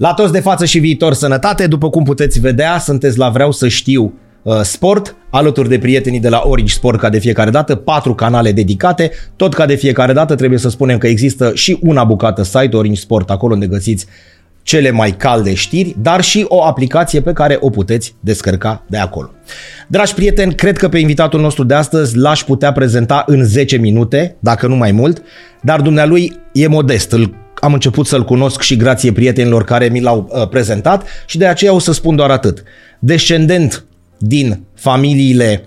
La toți de față și viitor sănătate, după cum puteți vedea, sunteți la Vreau să știu uh, sport, alături de prietenii de la Orange Sport ca de fiecare dată, patru canale dedicate, tot ca de fiecare dată trebuie să spunem că există și una bucată site Orange Sport, acolo unde găsiți cele mai calde știri, dar și o aplicație pe care o puteți descărca de acolo. Dragi prieteni, cred că pe invitatul nostru de astăzi l-aș putea prezenta în 10 minute, dacă nu mai mult, dar dumnealui e modest, îl am început să-l cunosc și grație prietenilor care mi l-au uh, prezentat și de aceea o să spun doar atât. Descendent din familiile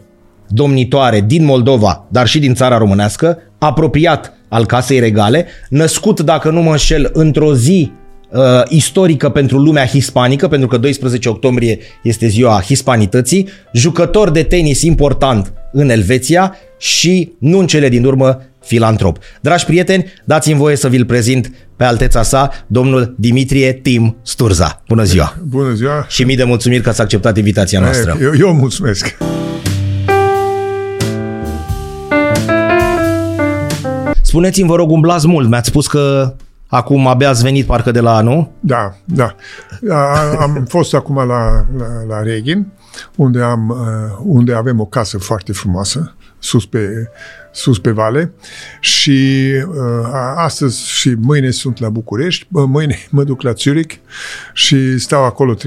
domnitoare din Moldova, dar și din țara românească, apropiat al casei regale, născut, dacă nu mă înșel, într-o zi uh, istorică pentru lumea hispanică, pentru că 12 octombrie este ziua hispanității, jucător de tenis important în Elveția și, nu în cele din urmă, filantrop. Dragi prieteni, dați-mi voie să vi-l prezint pe alteța sa, domnul Dimitrie Tim Sturza. Bună ziua! Bună ziua! Și mii de mulțumiri că ați acceptat invitația noastră. Eu, eu mulțumesc! Spuneți-mi, vă rog, umblați mult. Mi-ați spus că acum abia ați venit parcă de la anul. Da, da. A, am fost acum la, la, la Reghin, unde, am, uh, unde avem o casă foarte frumoasă, sus pe, sus pe vale și uh, astăzi și mâine sunt la București, mâine mă duc la Zurich și stau acolo 3-4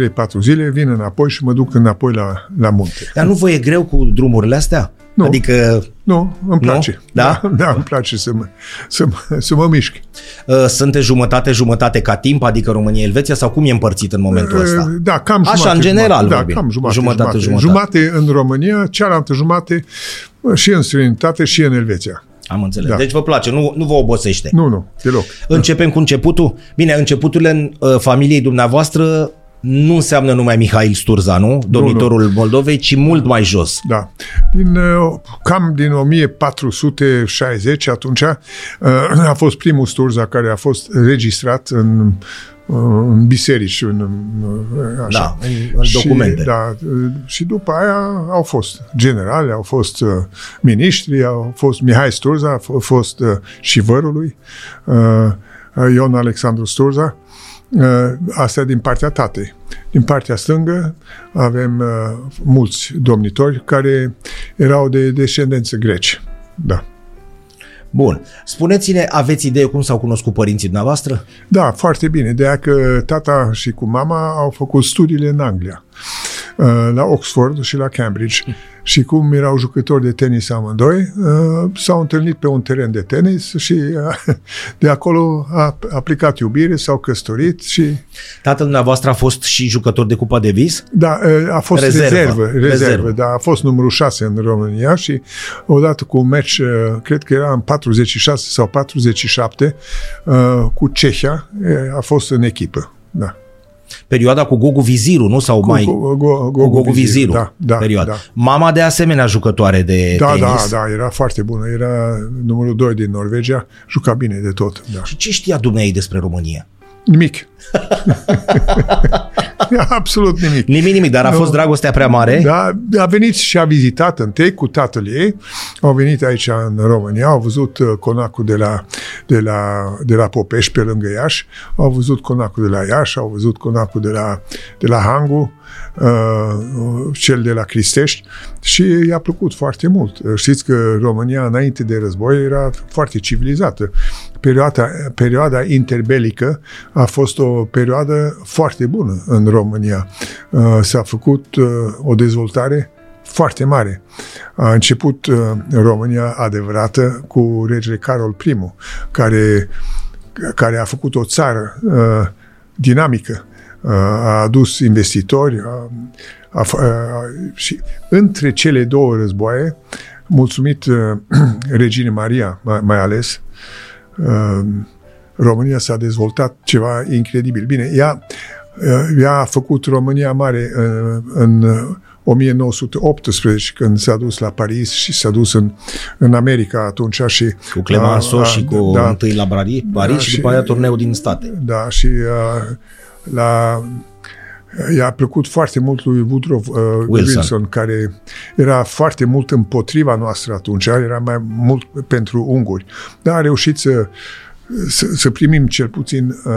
zile, vin înapoi și mă duc înapoi la, la munte. Dar nu vă e greu cu drumurile astea? Nu. Adică... Nu, îmi place. Nu? Da? da? Da, îmi place să mă, să, mă, să mă mișc. Uh, sunteți jumătate-jumătate ca timp, adică România-Elveția, sau cum e împărțit în momentul Uh, ăsta? Da, cam Așa, jumate. în general jumate. vorbim. Da, cam jumate, Jumătate, jumate. jumătate. Jumate în România, cealaltă jumate uh, și în străinătate și în Elveția. Am înțeles. Da. Deci vă place, nu, nu vă obosește. Nu, nu, deloc. Începem cu începutul? Bine, începuturile în uh, familiei dumneavoastră nu înseamnă numai Mihail Sturza, nu? Domnitorul Moldovei, ci mult mai jos. Da. Din, uh, cam din 1460 atunci uh, a fost primul Sturza care a fost registrat în uh, în biserici, în, în- așa. Da, în- în documente. Și, da, și după aia au fost generale, au fost uh, miniștri, au fost Mihai Sturza, a f- fost uh, și vărul lui, uh, Ion Alexandru Sturza, uh, astea din partea tatei. Din partea stângă avem uh, mulți domnitori care erau de descendență greci. Da. Bun. Spuneți-ne, aveți idee cum s-au cunoscut părinții dumneavoastră? Da, foarte bine. De aia că tata și cu mama au făcut studiile în Anglia, uh, la Oxford și la Cambridge. Și cum erau jucători de tenis amândoi, uh, s-au întâlnit pe un teren de tenis și uh, de acolo a aplicat iubire, s-au căsătorit și Tatăl dumneavoastră a fost și jucător de Cupa Davis? da, uh, a fost Rezervă. rezervă, rezervă, Rezervă. da, a fost numărul 6 în România și odată cu un meci, uh, cred că era în 46 sau 47, uh, cu Cehia, uh, a fost în echipă. Da. Perioada cu Gogu Viziru, nu? Sau mai... Cu, cu, cu, cu Gogu Viziru. Da, da, perioada. da. Mama de asemenea jucătoare de Da, tenis. da, da, era foarte bună. Era numărul 2 din Norvegia, juca bine de tot. Da. Și ce știa dumneai despre România? Nimic. Absolut nimic. Nimic, nimic, dar a Nu. fost dragostea prea mare? Da, a venit și a vizitat întâi cu tatăl ei. Au venit aici în România, au văzut uh, conacul de la, de la, de la Popești pe lângă Iași, au văzut conacul de la Iași, au văzut conacul de la, de la Hangu, uh, cel de la Cristești și i-a plăcut foarte mult. Știți că România înainte de război era foarte civilizată. Perioada, perioada interbelică a fost o perioadă foarte bună în România. Uh, S-a făcut uh, o dezvoltare foarte mare. A început uh, România adevărată cu regele Carol I, care, care a făcut o țară uh, dinamică, uh, a adus investitori a, a, f- a, și între cele două războaie, mulțumit uh, reginei Maria mai, mai ales, uh, România s-a dezvoltat ceva incredibil. Bine, ea, uh, ea a făcut România mare uh, în, în 1918 când s-a dus la Paris și s-a dus în, în America atunci și Cu Clemenceau a- a- și cu da, întâi la Paris, Paris Da, și și- după aia turneu din state. da, și uh, la i-a plăcut foarte mult lui Woodrow uh, Wilson. Wilson. Wilson, care era foarte mult împotriva noastră atunci, era mai mult pentru unguri. Dar a reușit să să, să primim cel puțin uh,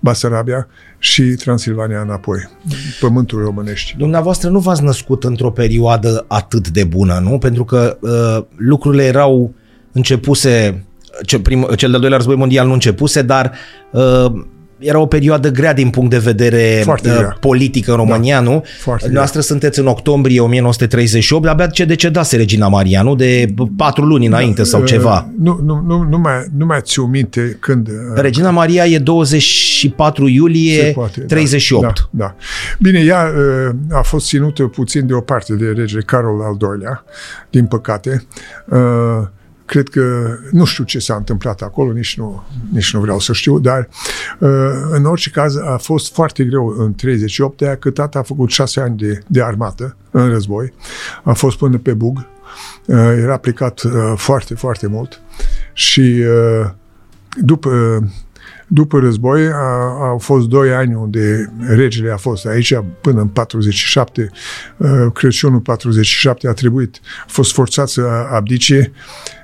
Basarabia și Transilvania înapoi, pământul românești. Dumneavoastră nu v-ați născut într-o perioadă atât de bună, nu? Pentru că uh, lucrurile erau începuse, ce, prim, cel de-al doilea război mondial nu începuse, dar uh, era o perioadă grea din punct de vedere Foarte uh, grea. politic în România, Da, nu? foarte Noastră sunteți în octombrie 1938, abia ce decedase Regina Maria, nu? De patru luni înainte sau Uh, ceva. Nu, nu, nu, nu, mai, nu mai ți minte când... uh, Regina Maria e 24 se iulie poate, da. 38. Da, da. Bine, ea uh, a fost ținută puțin de o parte de regele Carol al II-lea, din păcate. Uh, Cred că nu știu ce s-a întâmplat acolo, nici nu, nici nu vreau să știu, dar uh, în orice caz a fost foarte greu în 38 de aia că tata a făcut șase ani de, de armată în război, a fost până pe Bug, uh, era plecat uh, foarte, foarte mult și uh, după după război a, au fost doi ani unde regele a fost aici până în 47, uh, Crăciunul 47 a trebuit, a fost forțat să abdice,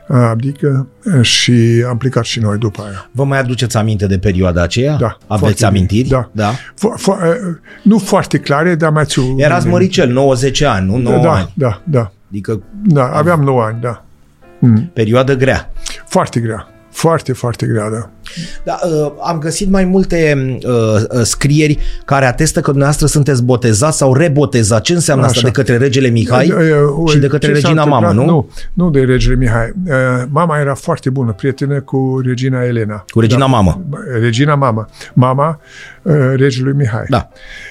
abdică și am plecat și noi după aia. Vă mai aduceți aminte de perioada aceea? Da, Aveți foarte amintiri? bine, da. da. Fo- fo- uh, nu foarte clare, dar mai țiu... Erați măricel, 90 ani, nu? 9 da, ani. da, da, Adică da, aveam 9 ani, da. Mm. perioadă grea. Foarte grea. Foarte, foarte grea, da. Da, uh, am găsit mai multe uh, uh, scrieri care atestă că dumneavoastră sunteți botezați sau rebotezați. Ce înseamnă asta Așa. de către regele Mihai Uh, și de către ce s-a regina mamă, întâmplat? nu? Nu, nu de regele Mihai. Uh, Mama era foarte bună, prietenă cu regina Elena. Cu regina mamă. Regina mamă. Mama uh, regelui Mihai. Da.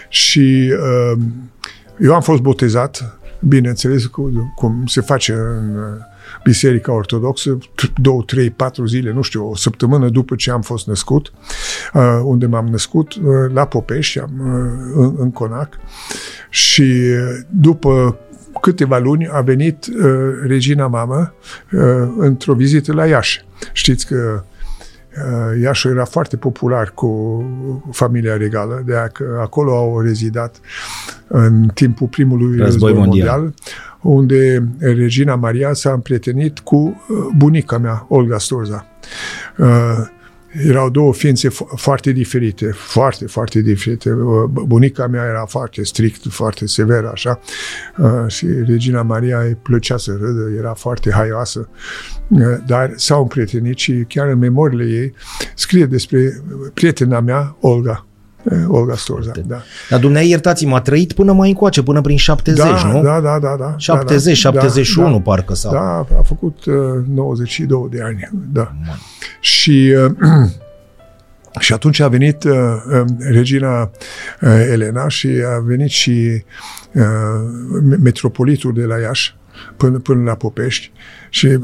Și uh, eu am fost botezat, bineînțeles, cu, cum se face în uh, Biserica Ortodoxă, t- două, trei, patru zile, nu știu, o săptămână după ce am fost născut, uh, unde m-am născut, uh, la Popești, am, uh, în, în Conac, și uh, după câteva luni a venit uh, regina mamă uh, într-o vizită la Iași. Știți că uh, Iașul era foarte popular cu familia regală, de că acolo au rezidat în timpul primului Război război, mondial. mondial, unde regina Maria s-a împrietenit cu uh, bunica mea, Olga Storza. Uh, erau două ființe fo- foarte diferite, foarte, foarte diferite. Uh, Bunica mea era foarte strict, foarte severă, așa, uh, și Regina Maria îi plăcea să râdă, era foarte haioasă, Uh, dar s-au împrietenit și chiar în memoriile ei scrie despre prietena mea, Olga, uh, Olga Storza. Da. Dar dumneavoastră, iertați-mă, a trăit până mai încoace, până prin 70, da, nu? Da, da, da, da. 70, da, da, 71 da, parcă sau. Da, a făcut uh, 92 de ani. Da. Și uh, și atunci a venit uh, uh, regina uh, Elena și a venit și uh, metropolitul de la Iași până, până la Popești și uh,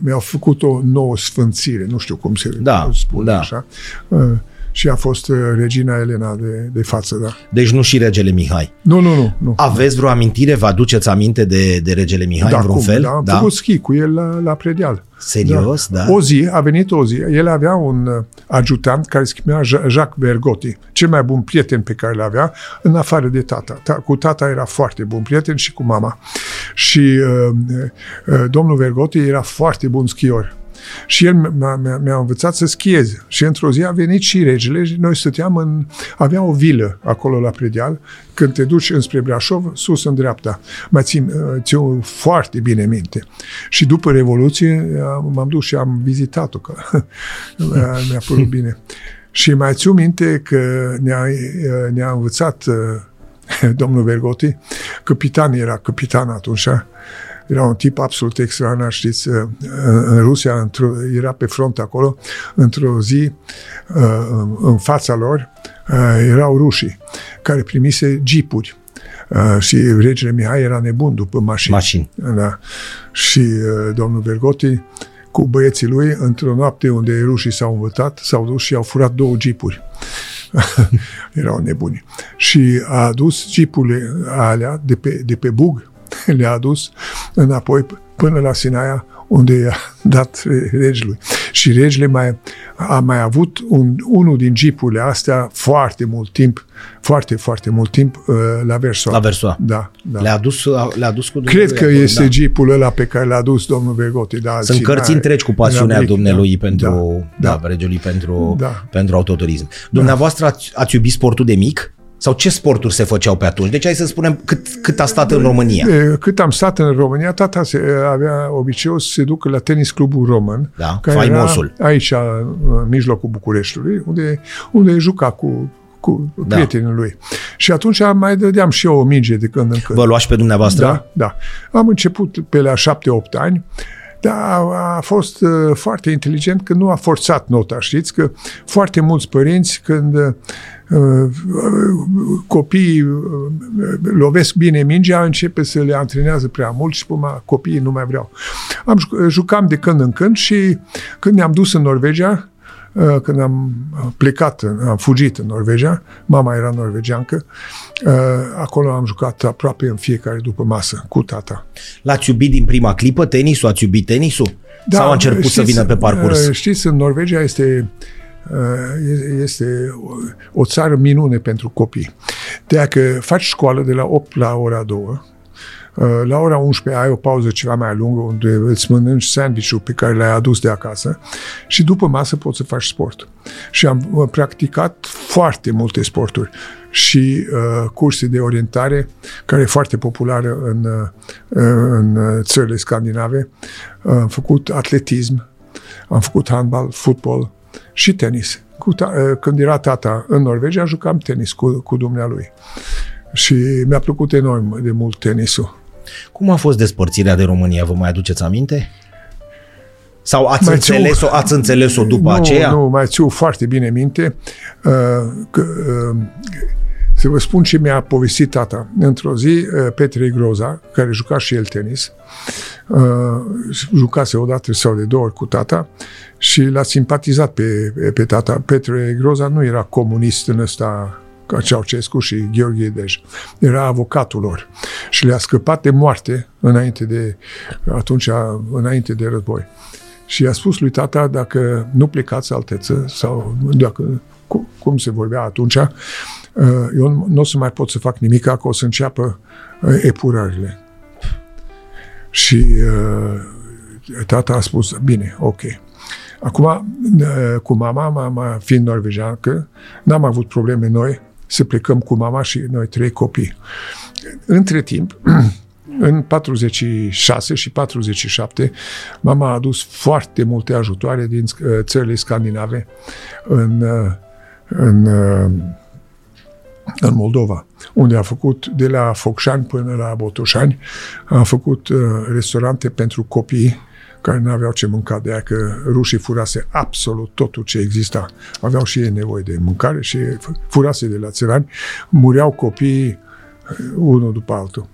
mi-au făcut o nouă sfânțire, nu știu cum se Da, spune da. așa. Uh, și a fost uh, regina Elena de, de față, da. Deci nu și regele Mihai. Nu, nu, nu. nu. Aveți vreo amintire? Vă aduceți aminte de, de regele Mihai da, în vreun cum, fel? Da, am făcut schi cu el la, la predeal. Serios? Da. O zi, a venit o zi, el avea un uh, ajutant care se chemea Ja- Jacques Bergotti, cel mai bun prieten pe care l-avea, în afară de tata. Ta, cu tata era foarte bun prieten și cu mama. Și uh, uh, domnul Bergotti era foarte bun schior. Și el mi-a, mi-a, mi-a învățat să schiez. Și într-o zi a venit și regele și noi stăteam în... Avea o vilă acolo la predeal. Când te duci înspre Brașov, sus în dreapta. Mai țin, uh, țin foarte bine minte. Și după Revoluție am- m-am dus și am vizitat-o, că mi-a, mi-a părut bine. Și mai țiu minte că ne-a, uh, ne-a învățat uh, domnul Vergotti, capitan era capitan atunci, era un tip absolut extraordinar, știți, uh, în în Rusia într-o, era pe front acolo, într-o zi, uh, în- în fața lor, uh, erau rușii care primise jeepuri. Uh, și regele Mihai era nebun după mașini. Mașini. Da. Și uh, domnul Vergotti cu băieții lui, într-o noapte unde rușii s-au învățat, s-au dus și au furat două jeepuri. Erau nebuni. Și a adus jeepurile alea de pe, de pe bug, le-a adus înapoi p- până la Sinaia, unde i-a dat regelui. Și regele mai, a mai avut un, unul din jeepurile astea foarte mult timp, foarte, foarte mult timp uh, la Versoa. La Versoa. Da, da. Le-a dus, le-a dus cu Cred că este da. jeepul ăla pe care l-a dus domnul Vergote. Da, Sunt cărți întregi cu pasiunea dumnelui da, pentru, da, da, regelui pentru, da. pentru autoturism. Dumneavoastră ați, ați iubit sportul de mic? Sau ce sporturi se făceau pe atunci? Deci hai să spunem cât, cât a stat în România. Cât am stat în România, tata se, avea obiceiul să se ducă la tenis clubul român. Da, care faimosul. Era aici, în mijlocul Bucureștiului, unde, unde juca cu cu da. prietenii lui. Și atunci mai dădeam și eu o minge de când în când. Vă luași pe dumneavoastră? Da, da. Am început pe la șapte-opt ani dar a fost uh, foarte inteligent că nu a forțat nota. Știți că foarte mulți părinți când uh, uh copiii uh, lovesc bine mingea, începe să le antrenează prea mult și până copiii nu mai vreau. Am jucam de când în când și când ne-am dus în Norvegia, Uh, când am plecat, am fugit în Norvegia, mama era norvegiancă, uh, acolo am jucat aproape în fiecare după masă cu tata. L-ați iubit din prima clipă tenisul? Ați iubit tenisul? Da, Sau a început știți, să vină pe parcurs? Uh, știți, în Norvegia este este o țară minune pentru copii. Dacă faci școală de la 8 la ora 2, Uh, la ora 11 ai o pauză ceva mai lungă unde îți mănânci sandwich pe care l-ai adus de acasă și după masă poți să faci sport. Și am uh, practicat foarte multe sporturi și uh, curse de orientare, care e foarte populară în, uh, în țările scandinave. Uh, am făcut atletism, am făcut handbal, fotbal și tenis. Cu ta- uh, când era tata în Norvegia, jucam tenis cu, cu dumnealui. Și mi-a plăcut enorm de mult tenisul. Cum a fost despărțirea de România? Vă mai aduceți aminte? Sau ați, mai înțeles-o, ați înțeles-o după nu, aceea? Nu, mai țiu foarte bine minte. Uh, că, uh, să vă spun ce mi-a povestit tata. Într-o zi, uh, Petre Groza, care juca și el tenis, uh, jucase o dată sau de două ori cu tata și l-a simpatizat pe, pe tata. Petre Groza nu era comunist în ăsta ca Ceaucescu și Gheorghe Dej. Era avocatul lor și le-a scăpat de moarte înainte de, atunci, înainte de război. Și i-a spus lui tata, dacă nu plecați alteță, sau dacă, cum se vorbea atunci, uh, eu nu o să mai pot să fac nimic, că o să înceapă uh, epurările. Și uh, tata a spus, bine, ok. Acum, cu mama, mama fiind norvegiancă, n-am avut probleme noi, să plecăm cu mama și noi trei copii. Între timp, în 46 și 47, mama a adus foarte multe ajutoare din uh, țările scandinave în, uh, în, uh, în Moldova, unde a făcut de la Focșani până la Botoșani, a făcut restaurante pentru copii care nu aveau ce mânca, de aia că rușii furase absolut totul ce exista. Aveau și ei nevoie de mâncare și furase de la țărani. Mureau copiii unul după altul.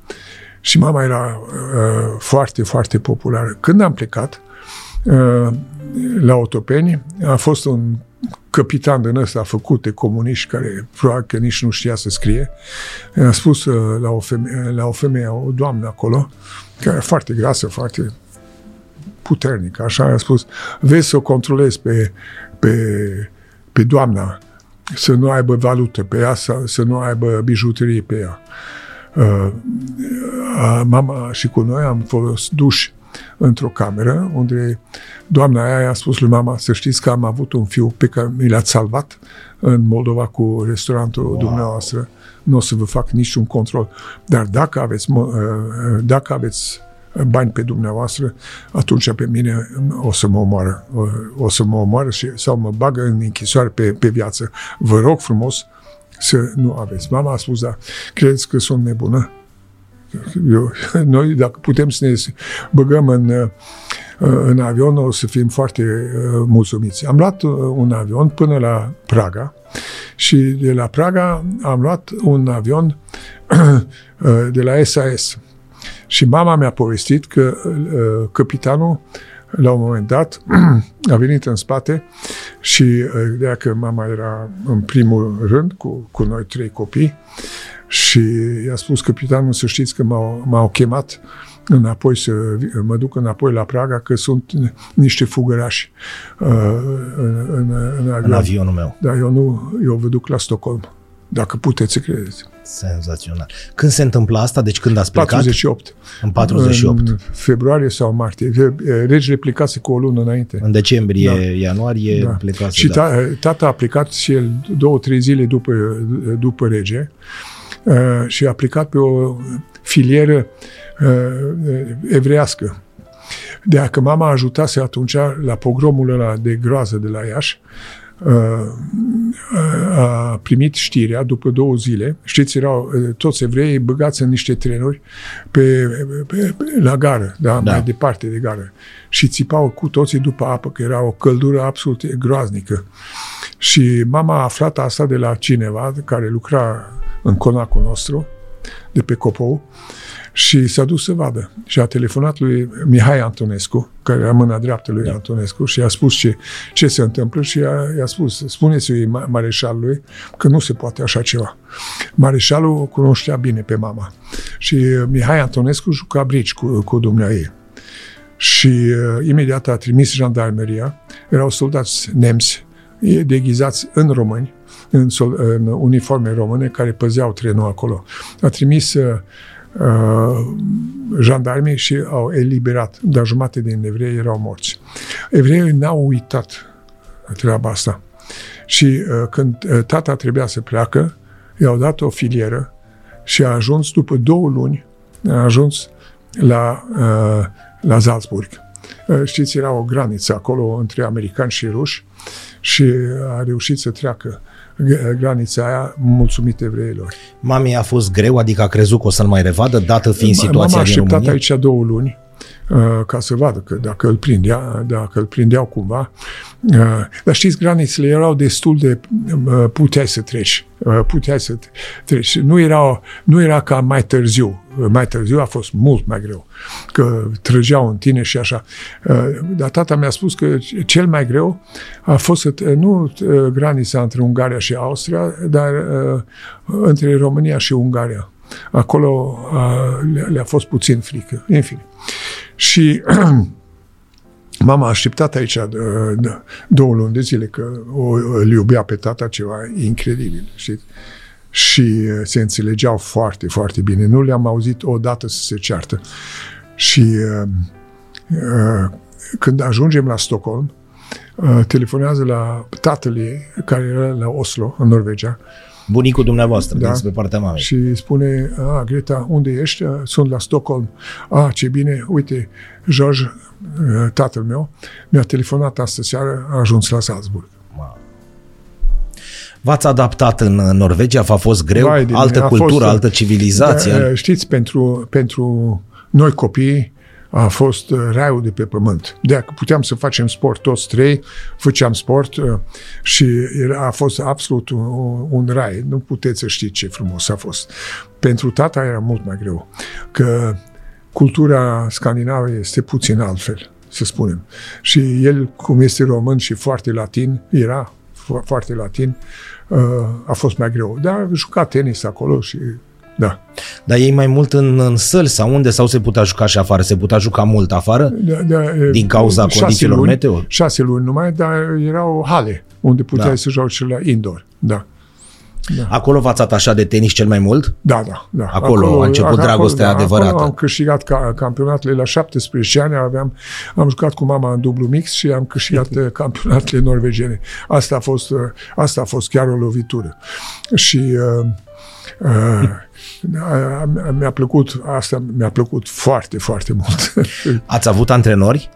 Și mama era uh, foarte, foarte populară. Când am plecat uh, la Otopeni, a fost un capitan din ăsta făcut de comuniști care probabil că nici nu știa să scrie. A spus uh, la, o femeie, la o femeie, o doamnă acolo, care era foarte grasă, foarte puternic, așa a spus, vezi să o controlezi pe, pe, pe doamna, să nu aibă valută pe ea, să, să nu aibă bijuterie pe ea. Uh, uh, mama și cu noi am fost duși într-o cameră unde doamna aia a spus lui mama să știți că am avut un fiu pe care mi l-ați salvat în Moldova cu restaurantul wow. dumneavoastră. Nu o să vă fac niciun control. Dar dacă aveți, uh, dacă aveți bani pe dumneavoastră, atunci pe mine o să mă omoară. O, o să mă omoară și, sau mă bagă în închisoare pe, pe viață. Vă rog frumos să nu aveți. Mama a spus, da, credeți că sunt nebună? Eu, noi, dacă putem să ne băgăm în, în avion, o să fim foarte uh, mulțumiți. Am luat uh, un avion până la Praga și de la Praga am luat un avion uh, de la SAS și mama mi-a povestit că uh, capitanul, la un moment dat, a venit în spate și uh, de că mama era în primul rând cu, cu noi trei copii și i-a spus capitanul să știți că m-au, m-au chemat înapoi să mă duc înapoi la Praga, că sunt niște fugărași uh, în, în, în, avion. În avionul meu. Da, eu nu, eu vă duc la Stockholm, dacă puteți să credeți. Senzațional. Când se întâmplă asta? Deci când ați plecat? 48. În 48. În februarie sau martie. Regele plecase cu o lună înainte. În decembrie, da. ianuarie da. plecase. Și da. tata a plecat și el două, trei zile după, după rege uh, și a plecat pe o filieră uh, evrească. De că mama ajutase atunci la pogromul ăla de groază de la Iași, uh, a primit știrea după două zile. Știți, erau uh, toți evreii băgați în niște trenuri pe, pe, pe, la gară, da, da, mai departe de gară. Și țipau cu toții după apă, că era o căldură absolut groaznică. Și mama a aflat asta de la cineva care lucra în conacul nostru, de pe Copou, și s-a dus să vadă. Și a telefonat lui Mihai Antonescu, care era mâna dreaptă lui da. Antonescu, și i-a spus ce, ce se întâmplă și i-a, i-a spus, spuneți-i mareșalului că nu se poate așa ceva. Mareșalul o cunoștea bine pe mama. Și Mihai Antonescu juca brici cu, cu dumneavoastră. Și uh, imediat a trimis jandarmeria, erau soldați nemți, deghizați în români, în, sol, în uniforme române, care păzeau trenul acolo. A trimis uh, uh, jandarmii și au eliberat, dar jumate din evrei erau morți. Evreii n-au uitat treaba asta. Și uh, când uh, tata trebuia să pleacă, i-au dat o filieră și a ajuns după două luni, a ajuns la, uh, la Salzburg. Uh, știți, era o graniță acolo între americani și ruși și a reușit să treacă granița aia mulțumit evreilor. Mami a fost greu, adică a crezut că o să-l mai revadă, dată fiind situația Mama a așteptat România? aici două luni uh, ca să vadă că dacă îl prindea, dacă îl prindeau cumva. Uh, dar știți, granițele erau destul de uh, puteai să treci. Puteai să treci. Nu era, nu era ca mai târziu. Mai târziu a fost mult mai greu. Că trăgeau în tine și așa. Dar tata mi-a spus că cel mai greu a fost nu granița între Ungaria și Austria, dar între România și Ungaria. Acolo le-a fost puțin frică. În fine. Și mama a așteptat aici două luni de zile că o, îl iubea pe tata ceva incredibil, știți? Și se înțelegeau foarte, foarte bine. Nu le-am auzit odată să se ceartă. Și uh, uh, când ajungem la Stockholm, uh, telefonează la tatăl ei, care era la Oslo, în Norvegia, Bunicul dumneavoastră, da. pe partea mamei. Și spune, a, Greta, unde ești? Sunt la Stockholm. A, ce bine, uite, George, tatăl meu, mi-a telefonat astă seară, a ajuns la Salzburg. V-ați adaptat în Norvegia? V-a fost greu? Vai altă cultură, fost, altă civilizație? Da, știți, pentru, pentru noi copii, a fost uh, raiul de pe pământ. Dacă puteam să facem sport toți trei, făceam sport uh, și a fost absolut un, un rai. Nu puteți să știți ce frumos a fost. Pentru tata era mult mai greu, că cultura scandinavă este puțin altfel, să spunem. Și el, cum este român și foarte latin, era foarte latin, uh, a fost mai greu. Dar a jucat tenis acolo și da. Dar ei mai mult în, în săli sau unde? Sau se putea juca și afară? Se putea juca mult afară? Da, da, din cauza condițiilor luni, meteo? Șase luni numai, dar erau hale unde puteai da. să joci la indoor. Da. Da. Acolo v-ați atașat de tenis cel mai mult? Da, da. da. Acolo, acolo a început acolo, dragostea da, adevărată. Acolo am câștigat ca, campionatele la 17 ani, aveam, am jucat cu mama în dublu mix și am câștigat campionatele norvegiene. Asta a fost, asta a fost chiar o lovitură. Și uh, uh, mi-a plăcut, asta mi-a plăcut foarte, foarte mult. Ați avut antrenori?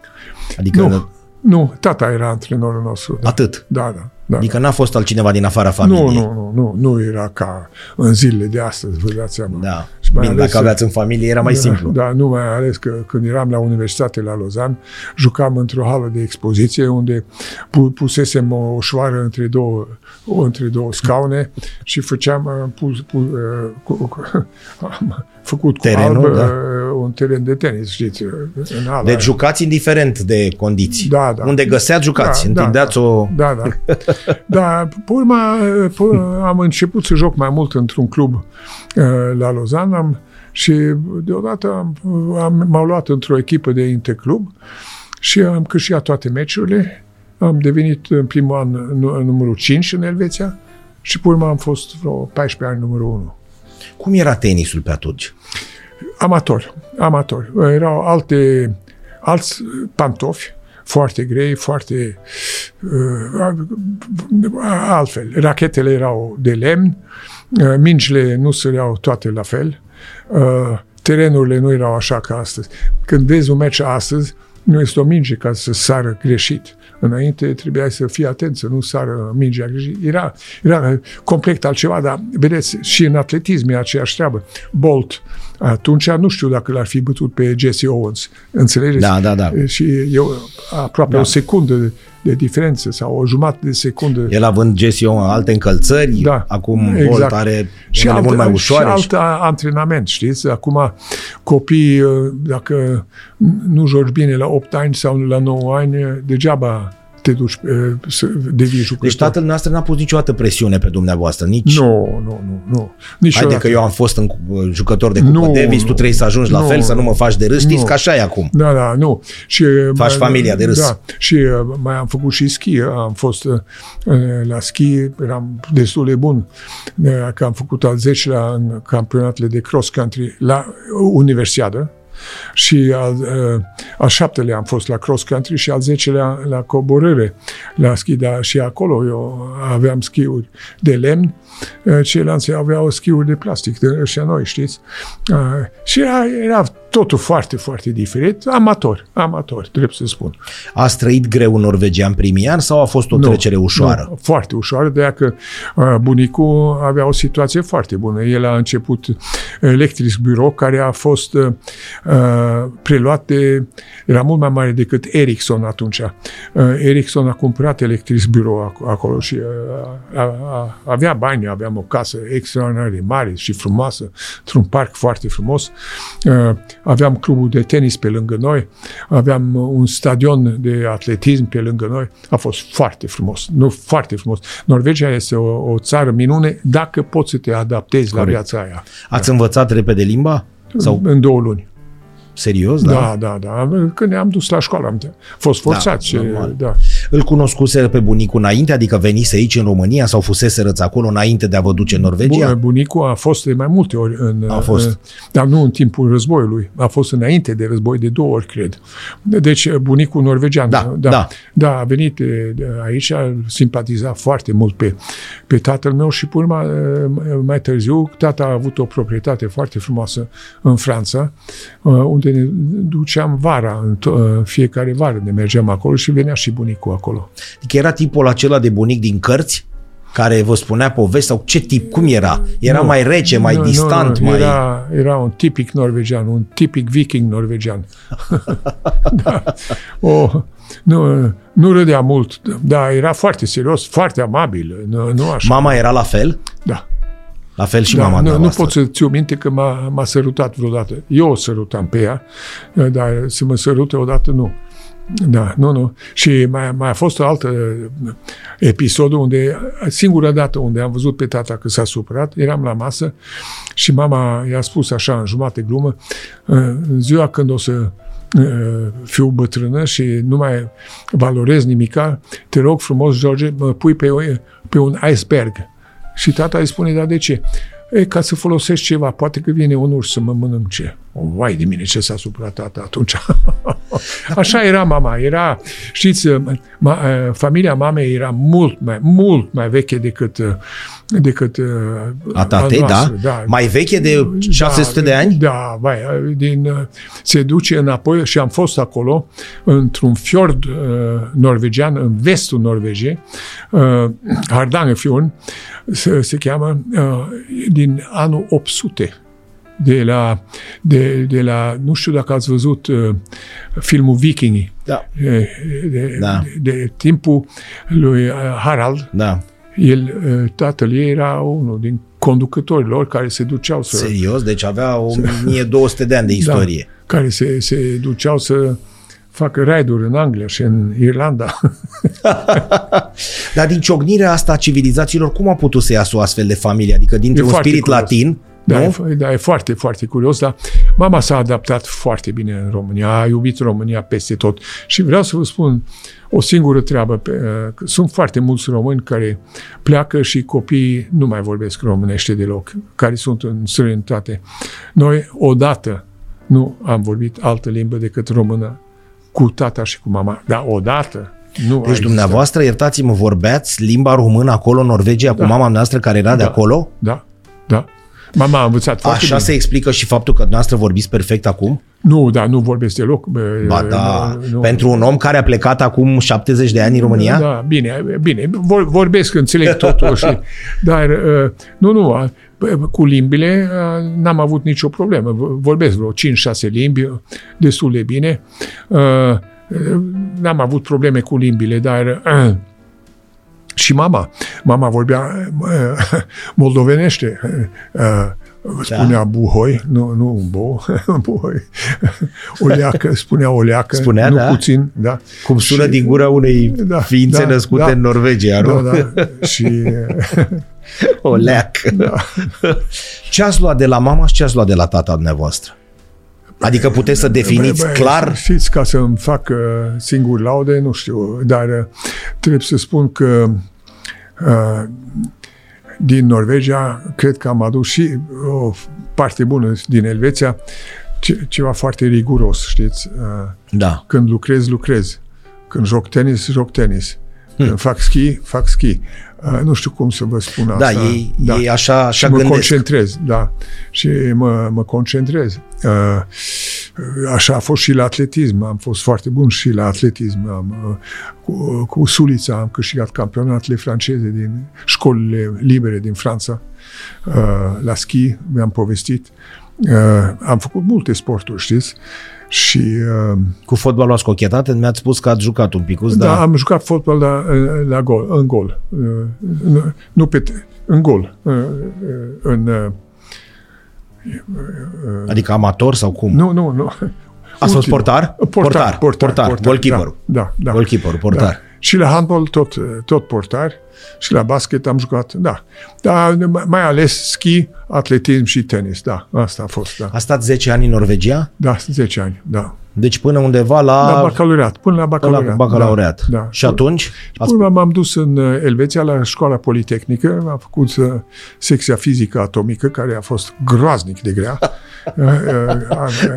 Adică nu, nu, tata era antrenorul nostru. Da. Atât? Da, da. Da, adică n-a fost altcineva din afara familiei. Nu, nu, nu, nu, nu era ca în zilele de astăzi, vă dați seama. Da. Și mai Bine, ales, dacă aveați în familie era mai da, simplu. Da, nu mai ales că când eram la Universitate la Lausanne, jucam într-o hală de expoziție unde pusesem o șoară între două, între două scaune și făceam, pu, pu, cu, cu, făcut cu Terenul, alb da. un teren de tenis, știți, în hală. Deci jucați indiferent de condiții. Da, da. Unde găseați, jucați. Da, Întindeați da, o... Da, da. Da, pe urma, pe- am început să joc mai mult într-un club uh, la Lausanne am, și deodată am, am, m-au luat într-o echipă de interclub și am câștigat toate meciurile. Am devenit în primul an nu- numărul 5 în Elveția și pe urmă am fost vreo 14 ani numărul 1. Cum era tenisul pe atunci? Amator, amator. Erau alte, alți pantofi foarte grei, foarte uh, altfel. Rachetele erau de lemn, uh, mingile nu săreau toate la fel, uh, terenurile nu erau așa ca astăzi. Când vezi un meci astăzi, nu este o minge ca să sară greșit. Înainte trebuia să fii atent să nu sară mingea greșit. Era, era complet altceva, dar vedeți, și în atletism e aceeași treabă. Bolt, atunci nu știu dacă l-ar fi bătut pe Jesse Owens. Înțelegeți? Da, da, da. Și eu aproape Da. o secundă de, de diferență sau o jumătate de secundă. El având Jesse Owens alte încălțări, Da, acum exact. Bolt are și unele alt, mult mai ușoare. Și și- alt a- antrenament, știți? Acum copiii, dacă nu joci bine la 8 ani sau la 9 ani, degeaba te duci eh, să devii jucător. Deci tatăl noastră n-a pus niciodată presiune pe dumneavoastră, nici... Nu, nu, nu, nu. Haide Niciodată. că eu am fost în uh, jucător de cupă Nu, Davis, tu nu. trebuie să ajungi la Nu, fel, să nu mă faci de râs. Știți nu. că așa e acum. Da, da, nu. Și, Faci mai- familia de râs. Da, și uh, mai am făcut și schi. Am fost uh, la schi, eram destul de bun. Uh, Că am făcut al 10-lea în campionatele de cross-country la Universiadă și al, uh, al șaptelea am fost la cross-country și al zecelea la coborâre la schi, dar și acolo eu aveam schiuri de lemn, uh, ceilalți aveau schiuri de plastic, de ăștia noi, știți? Uh, și era, era totul foarte, foarte diferit. Amator, amator, trebuie să spun. Ați trăit greu în Norvegia în primii ani sau a fost o Nu, trecere ușoară? Nu, foarte ușoară, de aia că uh, bunicul avea o situație foarte bună. El a început Electric Bureau, care a fost uh, uh, preluat de... Era mult mai mare decât Ericsson atunci. Uh, Ericsson a cumpărat Electric Bureau ac- acolo și uh, a, a, avea bani, aveam o casă extraordinar de mare și frumoasă, într-un parc foarte frumos. Uh, aveam clubul de tenis pe lângă noi, aveam un stadion de atletism pe lângă noi. A fost foarte frumos, nu foarte frumos. Norvegia este o, o țară minune dacă poți să te adaptezi la Corect. viața aia. Ați învățat repede limba? Sau În două luni. Serios? Da, da, da. Când ne-am dus la școală am fost forțat. și, normal. da. Îl cunoscuseră pe bunicul înainte, adică venise aici în România sau fuseserăți acolo înainte de a vă duce în Norvegia? Bu- Bunicul a fost de mai multe ori în, A fost. în- dar nu în timpul războiului. A fost înainte de război de două ori, cred. Deci bunicul norvegian. Da, da, da. da a venit de, de aici, a simpatizat foarte mult pe, pe tatăl meu și până urma, mai târziu tata a avut o proprietate foarte frumoasă în Franța, uh, unde ne duceam vara, în to- fiecare vară ne mergeam acolo și venea și bunicul acolo. Adică era tipul acela de bunic din cărți care vă spunea povesti sau ce tip, cum era? Era Nu. mai rece, mai Nu, distant, nu, nu. mai... Era, era un tipic norvegian, un tipic viking norvegian. da. o, nu, nu râdea mult, dar era foarte serios, foarte amabil, nu, nu așa. Mama era la fel? da. La fel și da, mama nu, nu dumneavoastră. pot să țiu minte că m-a, m-a sărutat vreodată. Eu o sărutam pe ea, dar să mă sărute odată nu. Da, nu, nu. Și mai, mai a fost o altă episod unde, singura dată unde am văzut pe tata că s-a supărat, eram la masă și mama i-a spus așa în jumate glumă, în ziua când o să uh, fiu bătrână și nu mai valorez nimica, te rog frumos, George, mă pui pe, pe un iceberg. Și tata îi spune, dar de ce? E, ca să folosești ceva, poate că vine un urs să mă mănânce. O, vai de mine, ce s-a supărat tata atunci. Așa era mama, era, știți, ma, familia mamei era mult mai, mult mai veche decât decât a tatei, da? da? Mai veche de 600 da, de ani? Da, vai, din, se duce înapoi și am fost acolo, într-un fjord uh, norvegian, în vestul Norvegiei, uh, Hardangerfjorden, se, se cheamă, uh, din anul 800 de la, de, de la, nu știu dacă ați văzut uh, filmul Vikingii. Da. De, de, da. De, de timpul lui Harald. Da. El, tatăl ei era unul din conducătorilor care se duceau să... Serios? Deci avea 1200 de ani de istorie. Da, care se, se duceau să facă raiduri în Anglia și în Irlanda. Dar din ciocnirea asta a civilizațiilor, cum a putut să iasă o astfel de familie? Adică dintre E un foarte spirit curios. latin, Da, nu? e, f- da, e foarte, foarte curios, dar mama s-a adaptat foarte bine în România, a iubit România peste tot. Și vreau să vă spun o singură treabă. Pe, uh, că sunt foarte mulți români care pleacă și copiii nu mai vorbesc românește deloc, care sunt în străinătate. Noi, odată, nu am vorbit altă limbă decât română cu tata și cu mama. Dar odată nu a Deci existat. dumneavoastră, iertați-mă, vorbeați limba română acolo în Norvegia cu Da. mama noastră care era de Da. acolo? Da, da. Mama a învățat foarte Așa bine. se explică și faptul că dumneavoastră vorbiți perfect acum? Nu, da, nu vorbesc deloc. Bă, Ba da, nu, pentru un om care a plecat acum 70 de ani în România? Da, bine, bine. Vor, vorbesc, înțeleg totul. și, dar, uh, nu, nu, uh, cu limbile uh, n-am avut nicio problemă. Vorbesc vreo 5-6 limbi uh, destul de bine. Uh, uh, N-am avut probleme cu limbile, dar uh, și mama. Mama vorbea uh, moldovenește. Uh, Spunea buhoi, nu, nu bo, buhoi. O leacă, spunea o leacă, Spunea, nu da? puțin, da. Cum sună Și- din gura unei Da, ființe da, născute da. în Norvegia, nu? Da, da. Și O leacă. da. Ce ați luat de la mama și ce ați luat de la tata dumneavoastră? Adică puteți să definiți Băi, băi, clar? Știți, ca să-mi fac uh, singur laude, nu știu, dar uh, trebuie să spun că uh, din Norvegia, cred că am adus și o parte bună din Elveția, ce, ceva foarte riguros, știți? Uh, Da. când lucrez, lucrez. Când joc tenis, joc tenis. Când fac schi, fac schi. Uh, nu știu cum să vă spun Hmm. Da, asta. ei, ei așa, așa și mă gândesc. concentrez, da. Și mă, mă concentrez. Uh, Așa a fost și la atletism. Am fost foarte bun și la atletism. Am, uh, cu, cu Sulița am câștigat campionatele franceze din școlile libere din Franța. Uh, La schi, mi-am povestit. Uh, Am făcut multe sporturi, știți? Și uh, Cu fotbalul ați cochetat? Mi-ați spus că ați jucat un picuț, da, dar am jucat fotbal la, la gol, în gol. Uh, Nu, nu pe, te- în gol. Uh, uh, În, uh, adică amator sau cum? nu, nu, nu. Ați fost Ultimul. portar? Portar, portar, portar, Goalkeeper-ul. Da, da, da. Goalkeeper, portar. Da. Și la handball tot, tot portar și la basket am jucat, da. Dar mai ales schi, atletism și tenis, da. Asta a fost, da. A stat 10 ani în Norvegia? Da, 10 ani, da. Deci până undeva la, La bacalaureat, până la până bacalaureat. la bacalaureat. Da, da. Și atunci? Ați, Până m-am dus în uh, Elveția la școala politehnică, am făcut uh, secția fizică atomică, care a fost groaznic de grea. Uh, uh,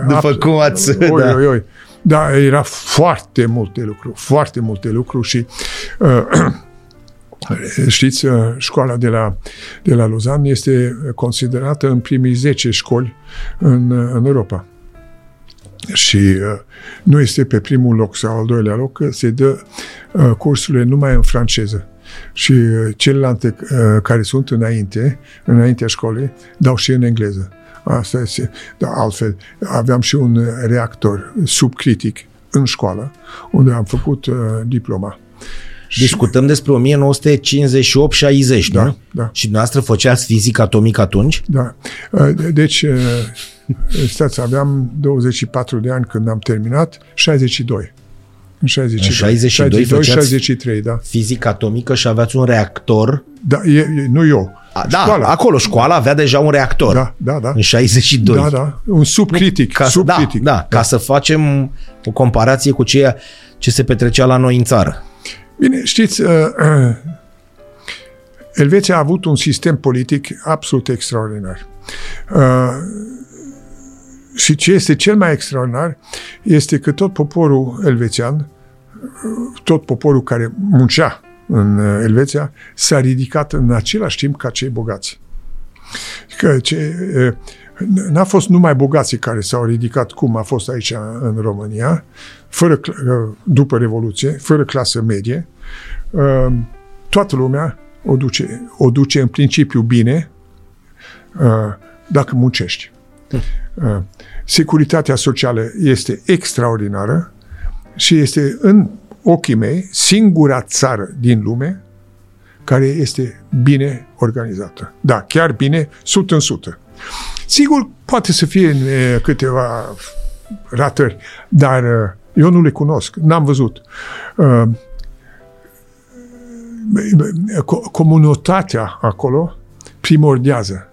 După abs- cum ați- Oi, da. oi, oi. Da, era foarte multe lucruri, foarte multe lucruri și uh, știți, uh, școala de la, de la Lausanne este considerată în primii 10 școli în, uh, în Europa și uh, nu este pe primul loc sau al doilea loc, că se dă uh, cursurile numai în franceză. Și uh, celelalte uh, care sunt înainte, înaintea școlii, dau și în engleză. Asta este. Da, altfel, aveam și un uh, reactor subcritic în școală, unde am făcut uh, diploma. discutăm despre 1958-60, Da, nu? da. Și dumneavoastră făceați fizică atomică atunci? Da. Uh, de- Deci, uh, stați, aveam 24 de ani când am terminat, 62. În 62. În 62 făceați- 63, da. Fizică atomică și aveați un reactor. Da, e, e, nu eu. A, da, Școala. acolo școala avea deja un reactor. Da, da, da. În 62. Da, da. Un subcritic. Ca, să- subcritic. da, da, ca să facem o comparație cu ceea ce se petrecea la noi în țară. Bine, știți, uh, uh, Elveția a avut un sistem politic absolut extraordinar. Uh, și ce este cel mai extraordinar este că tot poporul elvețian, uh, tot poporul care muncea în uh, Elveția, s-a ridicat în același timp ca cei bogați. Că ce, uh, n-a fost numai bogații care s-au ridicat cum a fost aici în România, fără, cl- uh, după Revoluție, fără clasă medie, uh, toată lumea o duce, o duce în principiu bine uh, dacă muncești. Uh, Securitatea socială este extraordinară și este în ochii mei singura țară din lume care este bine organizată. Da, chiar bine, 100 în 100. Sigur, poate să fie e, câteva ratări, dar uh, eu nu le cunosc, n-am văzut. Uh, comunitatea acolo primordiază.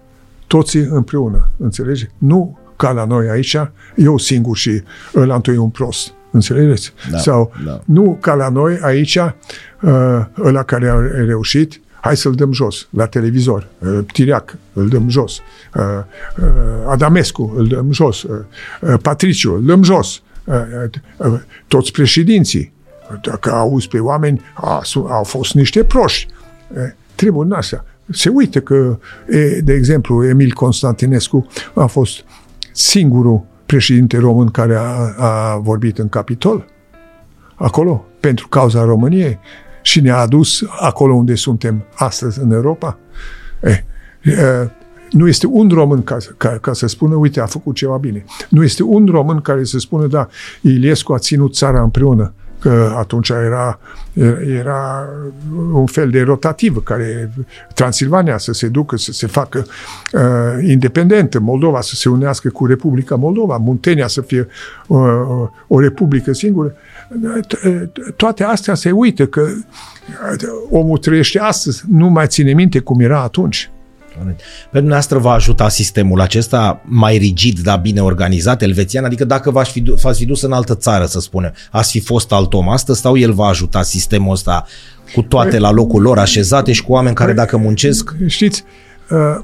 Toți împreună, înțelegi? Nu ca la noi aici, eu singur și ăla întâi un prost. Înțelegeți? Da, Sau da. nu ca la noi aici, uh, ăla care a reușit, hai să-l dăm jos la televizor. Uh, Tiriac, îl dăm jos. Uh, Adamescu, îl dăm jos. Patriciu, îl dăm jos. Toți președinții. Dacă auzi pe oameni, a, au fost niște proști. Trebuie în asta. Se uită că, de exemplu, Emil Constantinescu a fost singurul președinte român care a, a vorbit în Capitol, acolo, pentru cauza României și ne-a adus acolo unde suntem astăzi în Europa. Eh, eh, nu este un român ca, ca, ca să spună, uite, a făcut ceva bine. Nu este un român care să spună, da, Iliescu a ținut țara împreună că atunci era, era un fel de rotativă care Transilvania să se ducă, să se facă uh, independentă, Moldova să se unească cu Republica Moldova, Muntenia să fie uh, o republică singură. Toate astea se uită că omul trăiește astăzi, nu mai ține minte cum era atunci. Pe dumneavoastră va ajuta sistemul acesta mai rigid, dar bine organizat, elvețian? Adică dacă v-ați fi, v-ați fi dus în altă țară, să spunem, ați fi fost alt om astăzi sau el va ajuta sistemul ăsta cu toate la locul lor așezate și cu oameni care dacă muncesc... Știți, uh,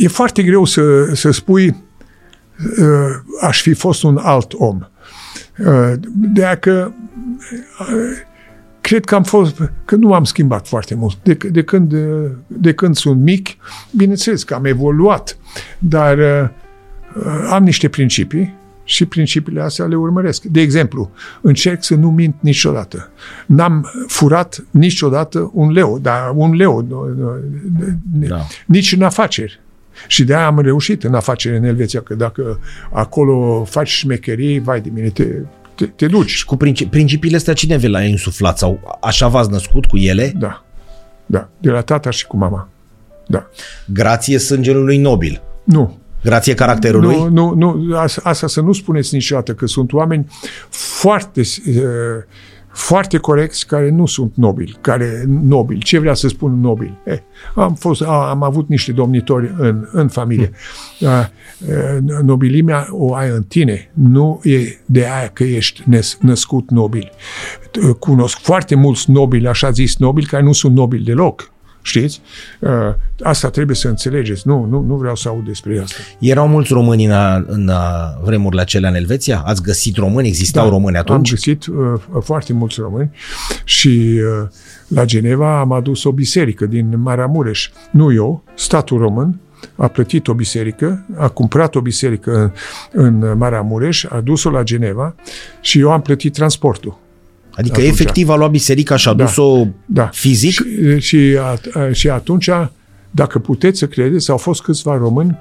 e foarte greu să, să spui uh, aș fi fost un alt om. Uh, dacă cred că am fost, că nu am schimbat foarte mult. De, de, când, de când sunt mic, bineînțeles că am evoluat, dar uh, am niște principii și principiile astea le urmăresc. De exemplu, încerc să nu mint niciodată. N-am furat niciodată un leu, dar un leu, da. nici în afaceri. Și de aia am reușit în afaceri în Elveția, că dacă acolo faci șmecherii, vai de mine, te, te, te duci. Și cu principi, principiile astea cine vi le-a insuflat? Sau așa v-ați născut cu ele? Da. Da. De la tata și cu mama. Da. Grație sângelui nobil. Nu. Grație caracterului? Nu, nu, nu. Asta să nu spuneți niciodată, că sunt oameni foarte uh, foarte corecți care nu sunt nobili, care nobili. Ce vrea să spun nobili? Eh, am, fost, am avut niște domnitori în, în familie. Hmm. Nobilimea o ai în tine, nu e de aia că ești născut nobil. Cunosc foarte mulți nobili, așa zis nobili, care nu sunt nobili deloc. Știți? Uh, asta trebuie să înțelegeți. Nu, nu, nu vreau să aud despre asta. Erau mulți români în, în vremurile acelea în Elveția? Ați găsit români? Existau da, români atunci? am găsit uh, foarte mulți români și uh, la Geneva am adus o biserică din Maramureș. Nu eu, statul român, a plătit o biserică, a cumpărat o biserică în, în Maramureș, a dus-o la Geneva și eu am plătit transportul. Adică atunci. efectiv a luat biserica și a da, dus-o da. fizic? Și, și, și atunci, dacă puteți să credeți, au fost câțiva români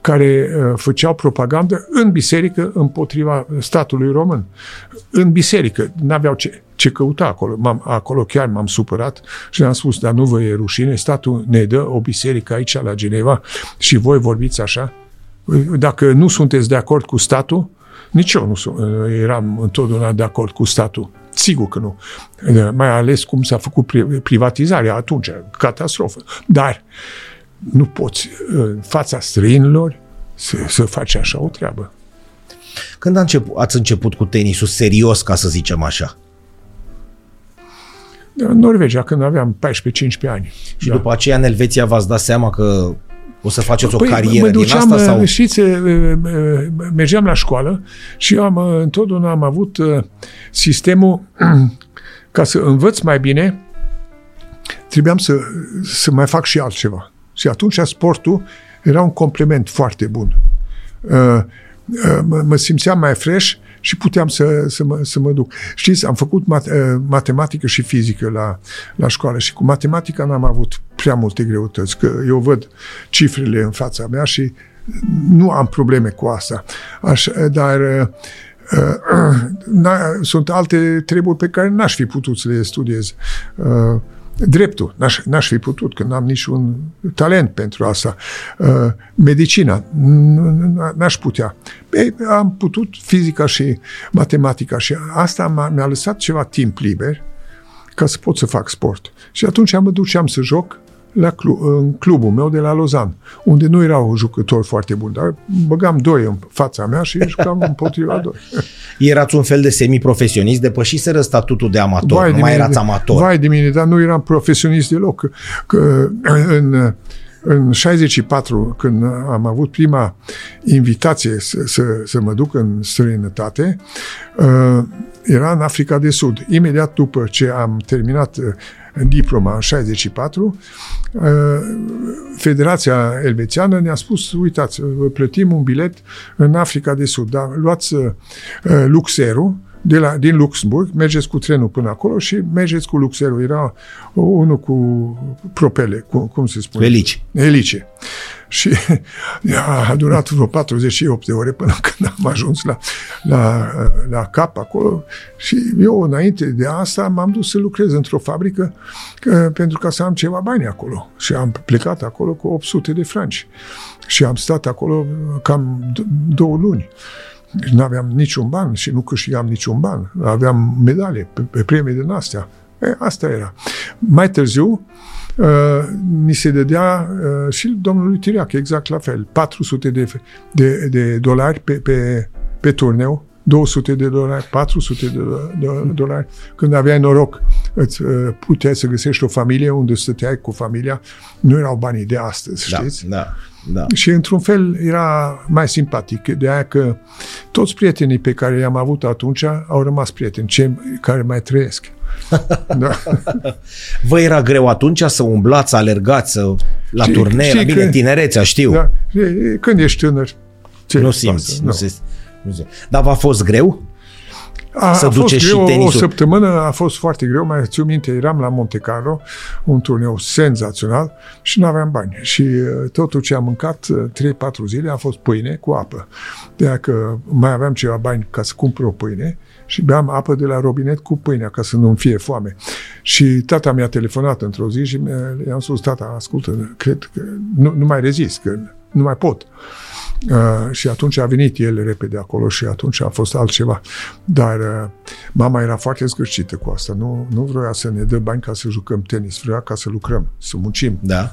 care uh, făceau propagandă în biserică împotriva statului român. În biserică. N-aveau ce, ce căuta acolo. M-am, acolo chiar m-am supărat și am spus, dar nu vă e rușine, statul ne dă o biserică aici la Geneva și voi vorbiți așa? Dacă nu sunteți de acord cu statul, nici eu nu sunt, eram întotdeauna de acord cu statul. Sigur că nu. Mai ales cum s-a făcut privatizarea atunci, catastrofă. Dar nu poți în fața străinilor să, să faci așa o treabă. Când a început, ați început cu tenisul serios, ca să zicem așa? În Norvegia, când aveam 14-15 ani. Și da. după aceea în Elveția v-ați dat seama că o să faceți păi, o carieră mă duceam, din asta? Sau? Știți, mergeam la școală și eu am, întotdeauna am avut sistemul ca să învăț mai bine, trebuiam să, să mai fac și altceva. Și atunci sportul era un complement foarte bun. Mă simțeam mai fresh și puteam să, să, mă, să mă duc. Știți, am făcut mat, matematică și fizică la, la școală și cu matematica n-am avut prea multe greutăți, că eu văd cifrele în fața mea și nu am probleme cu asta. Aș, dar uh, sunt alte treburi pe care n-aș fi putut să le studiez. Uh, dreptul. N-aș, n-aș fi putut, că n-am niciun talent pentru asta. Uh, medicina. N-aș putea. Ei, am putut fizica și matematica și asta m-a, mi-a lăsat ceva timp liber ca să pot să fac sport. Și atunci mă duceam să joc la clu- în clubul meu de la Lozan, unde nu erau jucători foarte buni, dar băgam doi în fața mea și jucam împotriva doi. Erați un fel de semiprofesionist, depășiseră statutul de amator, Vai nu de mai mine, erați amator. Vai de mine, dar nu eram profesionist deloc. Că, că în, în 64, când am avut prima invitație să, să, să mă duc în străinătate, uh, era în Africa de Sud. Imediat după ce am terminat uh, diploma în 64, uh, Federația Elvețiană ne-a spus, uitați, vă plătim un bilet în Africa de Sud, dar luați uh, luxerul, de la, din Luxemburg, mergeți cu trenul până acolo și mergeți cu luxerul. Era unul cu propele, cu, cum se spune? Elici. Elice. Și a durat vreo 48 de ore până când am ajuns la, la, la cap acolo și eu înainte de asta m-am dus să lucrez într-o fabrică că, pentru ca să am ceva bani acolo și am plecat acolo cu 800 de franci și am stat acolo cam două luni. Nu aveam niciun ban și nu câștigam niciun ban. Aveam medale pe, pe premii din astea. E, asta era. Mai târziu, uh, ni se dădea uh, și domnului Tiriac, exact la fel, 400 de, de, de dolari pe, pe, pe turneu, 200 de dolari, 400 de, de dolari. Când aveai noroc, îți uh, puteai să găsești o familie unde stăteai cu familia. Nu erau banii de astăzi, știți? Da, da. Da. Și într-un fel era mai simpatic, de aia că toți prietenii pe care i-am avut atunci au rămas prieteni, cei care mai trăiesc. da. Vă era greu atunci să umblați, să alergați, să, la Știi- turnee, știi la bine, că- tinerețea, știu. Da? E- Când ești tânăr, ce Nu îți simți. pasă? Nu se, nu se. Dar v-a fost greu? A, Să a fost duceți și greu, o tenisul. săptămână a fost foarte greu, mai țin minte, eram la Monte Carlo, un turneu senzațional și nu aveam bani. Și uh, totul ce am mâncat uh, 3-4 zile a fost pâine cu apă. De aia că mai aveam ceva bani ca să cumpăr o pâine și beam apă de la robinet cu pâinea ca să nu-mi fie foame. Și tata mi-a telefonat într-o zi și mi-a- i-am spus, tata, ascultă, cred că nu, nu mai rezist, că nu mai pot. Uh, și atunci a venit el repede acolo și atunci a fost altceva. Dar uh, mama era foarte zgârcită cu asta. Nu, nu vrea să ne dă bani ca să jucăm tenis, vrea ca să lucrăm, să muncim. Da.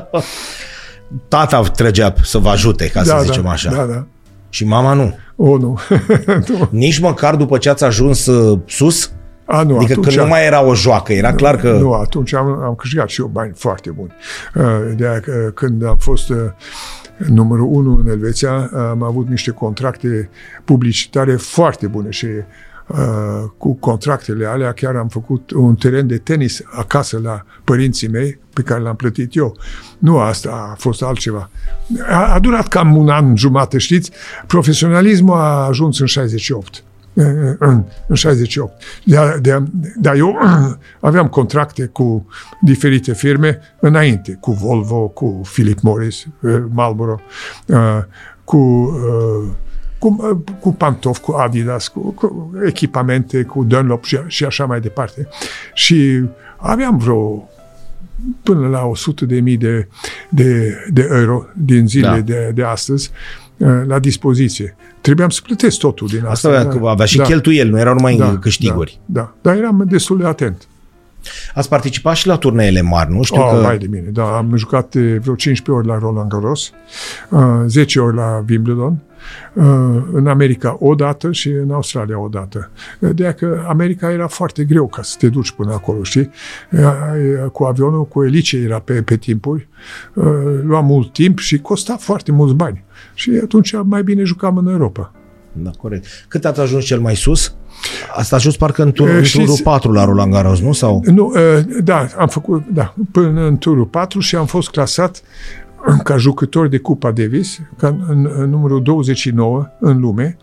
Tata trăgea să vă ajute, ca să zicem da, așa. Da, da. Și mama nu. O, nu. Nu. Nici măcar după ce ați ajuns uh, sus? A, nu, Adică atunci, când nu mai era o joacă, era clar că... Nu, atunci am, am câștigat și eu bani foarte buni. Uh, De aia că când am fost uh, numărul unu în Elveția, am avut niște contracte publicitare foarte bune și uh, cu contractele alea chiar am făcut un teren de tenis acasă la părinții mei pe care l-am plătit eu. Nu asta a fost altceva. A, a durat cam un an jumate, știți? Profesionalismul a ajuns în 68 în, în 68. Dar, de, dar eu aveam contracte cu diferite firme înainte, cu Volvo, cu Philip Morris, eh, Marlboro, eh, cu, eh, cu, eh, cu pantofi, cu Adidas, cu, cu echipamente, cu Dunlop și, și așa mai departe. Și aveam vreo până la 100 de mii de, de, de euro din zile Da. da. de, de astăzi eh, la dispoziție. Trebuiam să plătesc totul din asta. Asta avea, avea și da. cheltuieli, nu erau numai da, câștiguri. Da, da, dar eram destul de atent. Ați participat și la turneele mari, nu? Știu Oh, că... Mai de mine, da. Am jucat eh, vreo 15 ori la Roland Garros, uh, 10 ori la Wimbledon, uh, în America o dată și în Australia o dată. De aia că America era foarte greu ca să te duci până acolo, știi? Eh, eh, Cu avionul, cu elice era pe, pe timpuri, uh, lua mult timp și costa foarte mulți bani. Și atunci mai bine jucam în Europa. Da, corect. Cât ați ajuns cel mai sus? Asta a ajuns parcă în, tur, Eh, în știți- turul 4 la Roland Garros, nu? Sau... Nu, uh, da, am făcut, da, până în turul 4 și am fost clasat ca jucător de Cupa Davis, ca în, în numărul 29 în lume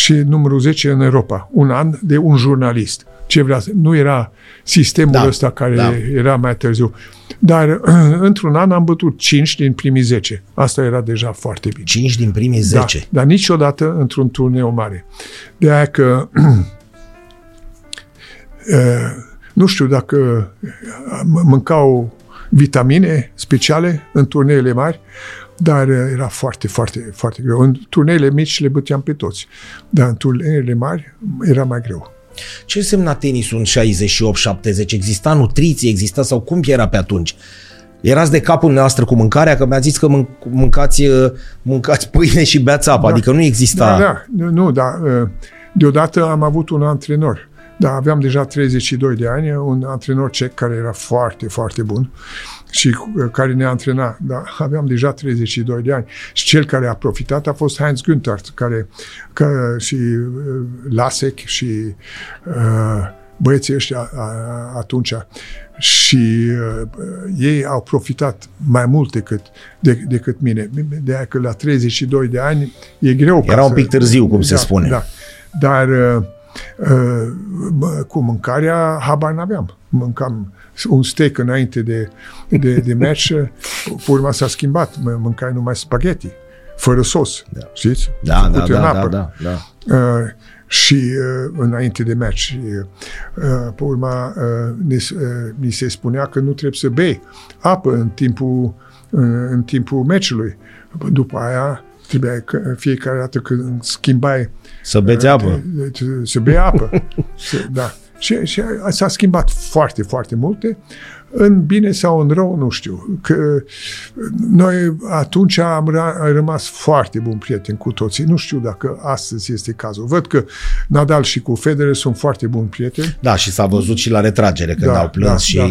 și numărul 10 în Europa. Un an de un jurnalist. Ce vrea, să- nu era sistemul Da, ăsta care da. era mai târziu. Dar într-un an am bătut 5 din primii 10. Asta era deja foarte bine. 5 din primii 10. Da, dar niciodată într-un turneu mare. De aia că eh, nu știu dacă m- mâncau vitamine speciale în turneele mari, dar eh, era foarte, foarte, foarte greu. În turneele mici le băteam pe toți, dar în turneele mari era mai greu. Ce însemna tenisul în 68-70? Exista nutriție, exista sau cum era pe atunci? Erați de capul noastră cu mâncarea, că mi-a zis că mânc- mâncați, uh, mâncați pâine și beați apă, da. adică nu exista... Da, da, nu, nu, da. uh, Deodată am avut un antrenor. Da, aveam deja 32 de ani, un antrenor cec care era foarte, foarte bun și uh, care ne antrena. Da, aveam deja 32 de ani. Și cel care a profitat a fost Heinz Günther, care, că, și uh, Lasek și uh, băieții ăștia a, a, atunci și uh, ei au profitat mai mult decât, de, decât mine. De aia că la 32 de ani e greu. ca Era un să- pic târziu, cum se da, spune. Da. Dar uh, uh, mă, cu mâncarea habar n-aveam. Mâncam un steak înainte de, de, de match, pe urma s-a schimbat. Mă- Mâncai numai spaghetti, fără sos. Da. Știți? Da, da, Făcute în da, apă. da, da, da. Uh, și uh, înainte de match. Și, uh, pe urma, uh, ne, uh, ni se spunea că nu trebuie să bei apă în timpul, uh, în timpul meciului. După aia, trebuia că fiecare dată când schimbai Să beți apă. te- te- să bei apă. să, da. Și, și s-a schimbat foarte, foarte multe. În bine sau în rău, nu știu. Că noi atunci am ra- am rămas foarte buni prieteni cu toții. Nu știu dacă astăzi este cazul. Văd că Nadal și cu Federer sunt foarte buni prieteni. Da, și s-a văzut și la retragere când Da, au plâns da, și... da.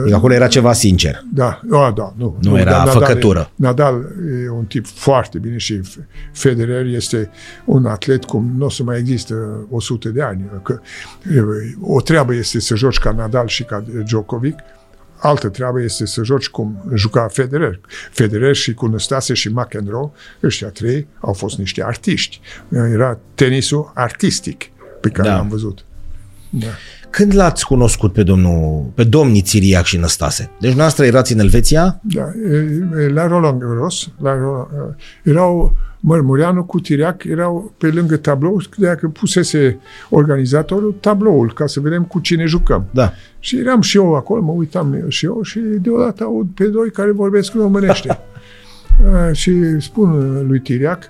Adică acolo era ceva sincer. Da, a, da, nu. Nu era dar Nadal făcătură. E, Nadal e un tip foarte bine și Federer este un atlet cum nu o să mai există 100 de ani. Că e, o treabă este să joci ca Nadal și ca Djokovic, altă treabă este să joci cum juca Federer. Federer și cu Năstase și McEnroe, ăștia trei au fost niște artiști. Era tenisul artistic pe care Da. l-am văzut. Da. Când l-ați cunoscut pe domnul, pe domnii Țiriac și Năstase? Deci noastră erați în Elveția? Da, e, e, la Roland Garros, la, Roland- erau Mărmureanu cu Tiriac, erau pe lângă tablou, de că pusese organizatorul tabloul, ca să vedem cu cine jucăm. Da. Și eram și eu acolo, mă uitam și eu și deodată aud pe doi care vorbesc românește. Uh, și spun lui Tiriac,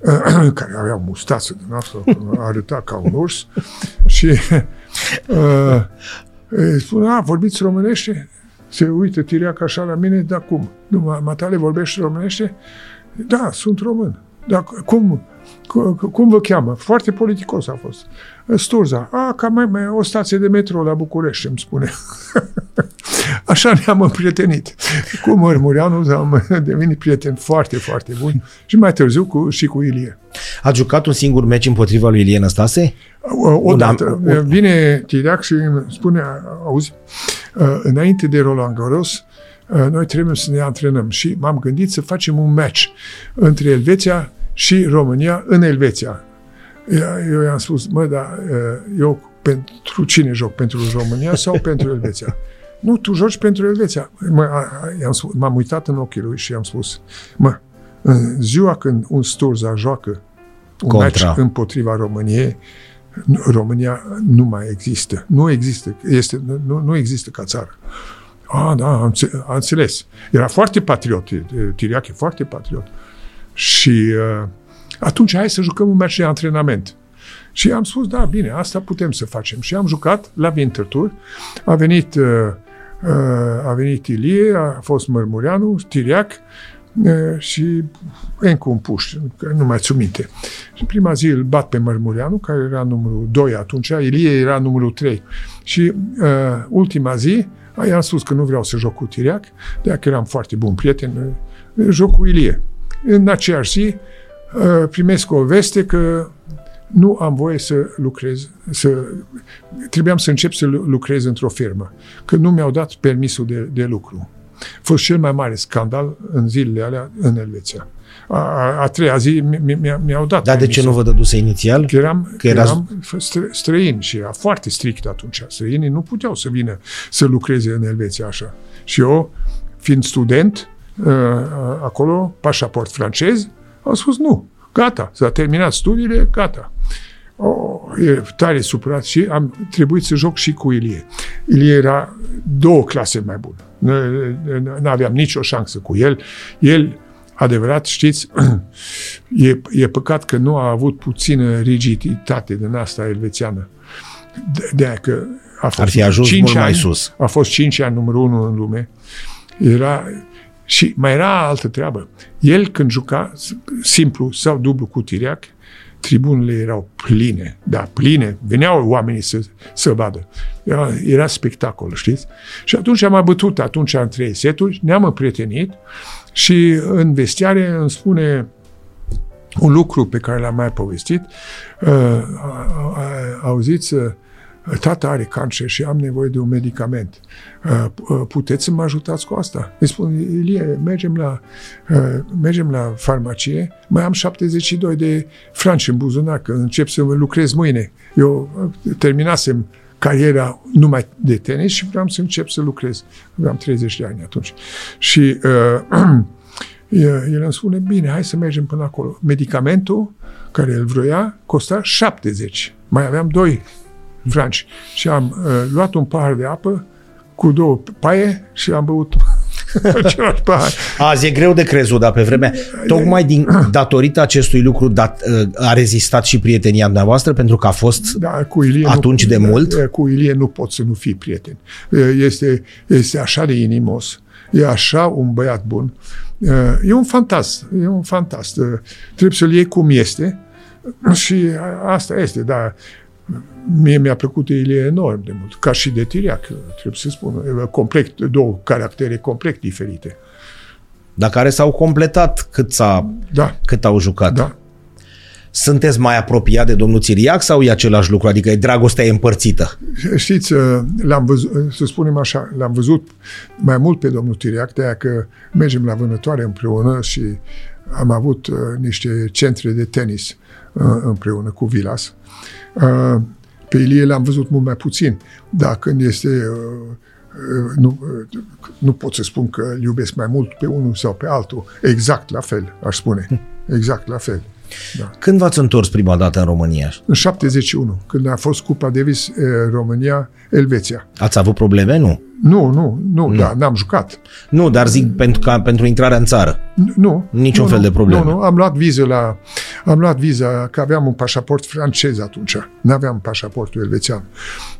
care avea mustață din asta, arăta ca un urs, și uh, îi spun, a, vorbiți românește? Se uită Tiriac așa la mine, dar cum? Nu, Matale vorbește românește? Da, sunt român. Dar cum, cu- cum vă cheamă? Foarte politicos a fost. Sturza. A, ca mai, mai o stație de metro la București, îmi spune. Așa ne-am împrietenit. Cu Mărmureanu am devenit prieteni foarte, foarte buni și mai târziu cu, și cu Ilie. Ați jucat un singur meci împotriva lui Ilie Năstase? O- Odată Un- un- vine Tiriac și îmi spune, auzi, uh, înainte de Roland Garros, uh, noi trebuie să ne antrenăm și m-am gândit să facem un match între Elveția și România în Elveția. Eu i-am spus, mă, dar uh, eu pentru cine joc? Pentru România sau pentru Elveția? Nu, tu joci pentru Elveția. Mă, a- a- i-am spus, m-am uitat în ochii lui și i-am spus, mă, în ziua când un Sturza joacă un Contra. match împotriva României, nu- România nu mai există. Nu există. Este, nu, nu există ca țară. Ah, da, am, înțe- am înțeles. Era foarte patriot. e, Tiriac e foarte patriot. Și uh, atunci hai să jucăm un meci de antrenament. Și am spus, da, bine, asta putem să facem. Și am jucat la Winter Tour. A venit, uh, uh, a venit Ilie, a fost Mărmureanu, Tiriac uh, și încă un puș, că nu mai țin minte. Și prima zi îl bat pe Mărmureanu, care era numărul 2 atunci, Ilie era numărul 3. Și uh, ultima zi, i-am spus că nu vreau să joc cu Tiriac, de că eram foarte bun prieten, uh, joc cu Ilie. În aceeași zi, uh, primesc o veste că nu am voie să lucrez, să, trebuiam să încep să lu- lucrez într-o firmă, că nu mi-au dat permisul de, de lucru. A fost cel mai mare scandal în zilele alea în Elveția. A, a, a treia zi mi- mi- mi-au dat Dar de ce permisul. nu vă dăduse inițial? Că eram, Că că erați- eram stră, străini și era foarte strict atunci. Străinii nu puteau să vină să lucreze în Elveția așa. Și eu, fiind student, uh, acolo, pașaport francez, am spus nu, gata, s-a terminat studiile, gata. Oh, e tare supărat și am trebuit să joc și cu Ilie. Ilie era două clase mai bun. Nu aveam nicio șansă cu el. El, adevărat, știți, e, e păcat că nu a avut puțină rigiditate din asta elvețiană. De, de că a fost Ar fi ajuns 5 mult mai ani, sus. A fost 5 ani numărul 1 în lume. Era, și mai era altă treabă. El când juca simplu sau dublu cu tiriac, tribunele erau pline, da, pline, veneau oamenii să, să vadă. Era, era spectacol, știți? Și atunci am bătut atunci în trei seturi, ne-am împrietenit și în vestiare îmi spune un lucru pe care l-am mai povestit. Uh, auziți, uh, tata are cancer și am nevoie de un medicament. Uh, uh, puteți să mă ajutați cu asta? Îi spun, Ilie, mergem la, uh, mergem la farmacie, mai am 72 de franci în buzunar, că încep să lucrez mâine. Eu terminasem cariera numai de tenis și vreau să încep să lucrez. Aveam 30 de ani atunci. Și uh, el îmi spune, bine, hai să mergem până acolo. Medicamentul care îl vroia costa 70. Mai aveam doi franci. Și am uh, luat un pahar de apă cu două paie și am băut același pahar. Azi e greu de crezut, dar pe vremea, tocmai din, datorită acestui lucru dat, uh, a rezistat și prietenia dumneavoastră, pentru că a fost Da, cu Ilie atunci nu, de mult. Cu Ilie nu poți să nu fii prieten. Este, este așa de inimos. E așa un băiat bun. E un fantast. E un fantast. Trebuie să-l iei cum este și asta este, dar mie mi-a plăcut Ilie enorm de mult, ca și de Tiriac, trebuie să spun. Complet, două caractere complet diferite. dar care s-au completat cât, s-a, Da, cât au jucat. da. Sunteți mai apropiat de domnul Țiriac sau e același lucru? Adică e dragostea e împărțită? Știți, l-am văzut, să spunem așa, l-am văzut mai mult pe domnul Tiriac, de că mergem la vânătoare împreună și am avut uh, niște centre de tenis uh, împreună cu Vilas. Uh, pe Ilie l-am văzut mult mai puțin, dar când este... Uh, uh, nu, uh, nu pot să spun că îl iubesc mai mult pe unul sau pe altul. Exact la fel, aș spune. Exact la fel. Da. Când v-ați întors prima dată în România? În 71, când a fost Cupa Davis eh, România-Elveția. Ați avut probleme? Nu. Nu, nu, nu, da, n-am jucat. Nu, dar zic pentru, ca, pentru intrarea în țară. N- Nu. Niciun nu, fel nu, de probleme. Nu, nu, am luat viză la... Am luat viză, că aveam un pașaport francez atunci. Nu-aveam pașaportul elvețian.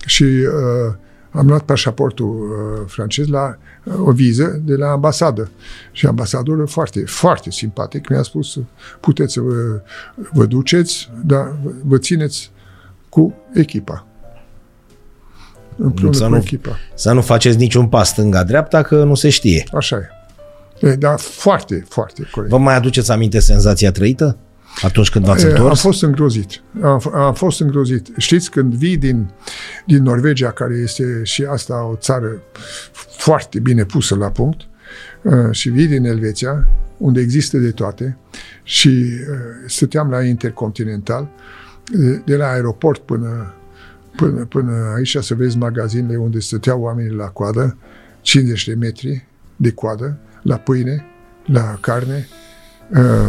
Și uh, am luat pașaportul uh, francez la uh, o viză de la ambasadă. Și ambasadorul foarte, foarte simpatic mi-a spus puteți să vă, vă duceți, dar vă- vă țineți cu echipa. Împreună Să cu nu- echipa. Să nu faceți niciun pas stânga-dreapta, că nu se știe. Așa e. e. Dar foarte, foarte corect. Vă mai aduceți aminte senzația trăită? Atunci când v-ați E, Am întors? fost îngrozit. Am, f- am fost îngrozit. Știți, când vii din, din Norvegia, care este și asta o țară foarte bine pusă la punct, uh, și vii din Elveția, unde există de toate, și uh, stăteam la Intercontinental, de- de la aeroport până, până, până aici să vezi magazinele unde stăteau oamenii la coadă, 50 de metri de coadă, la pâine, la carne, uh,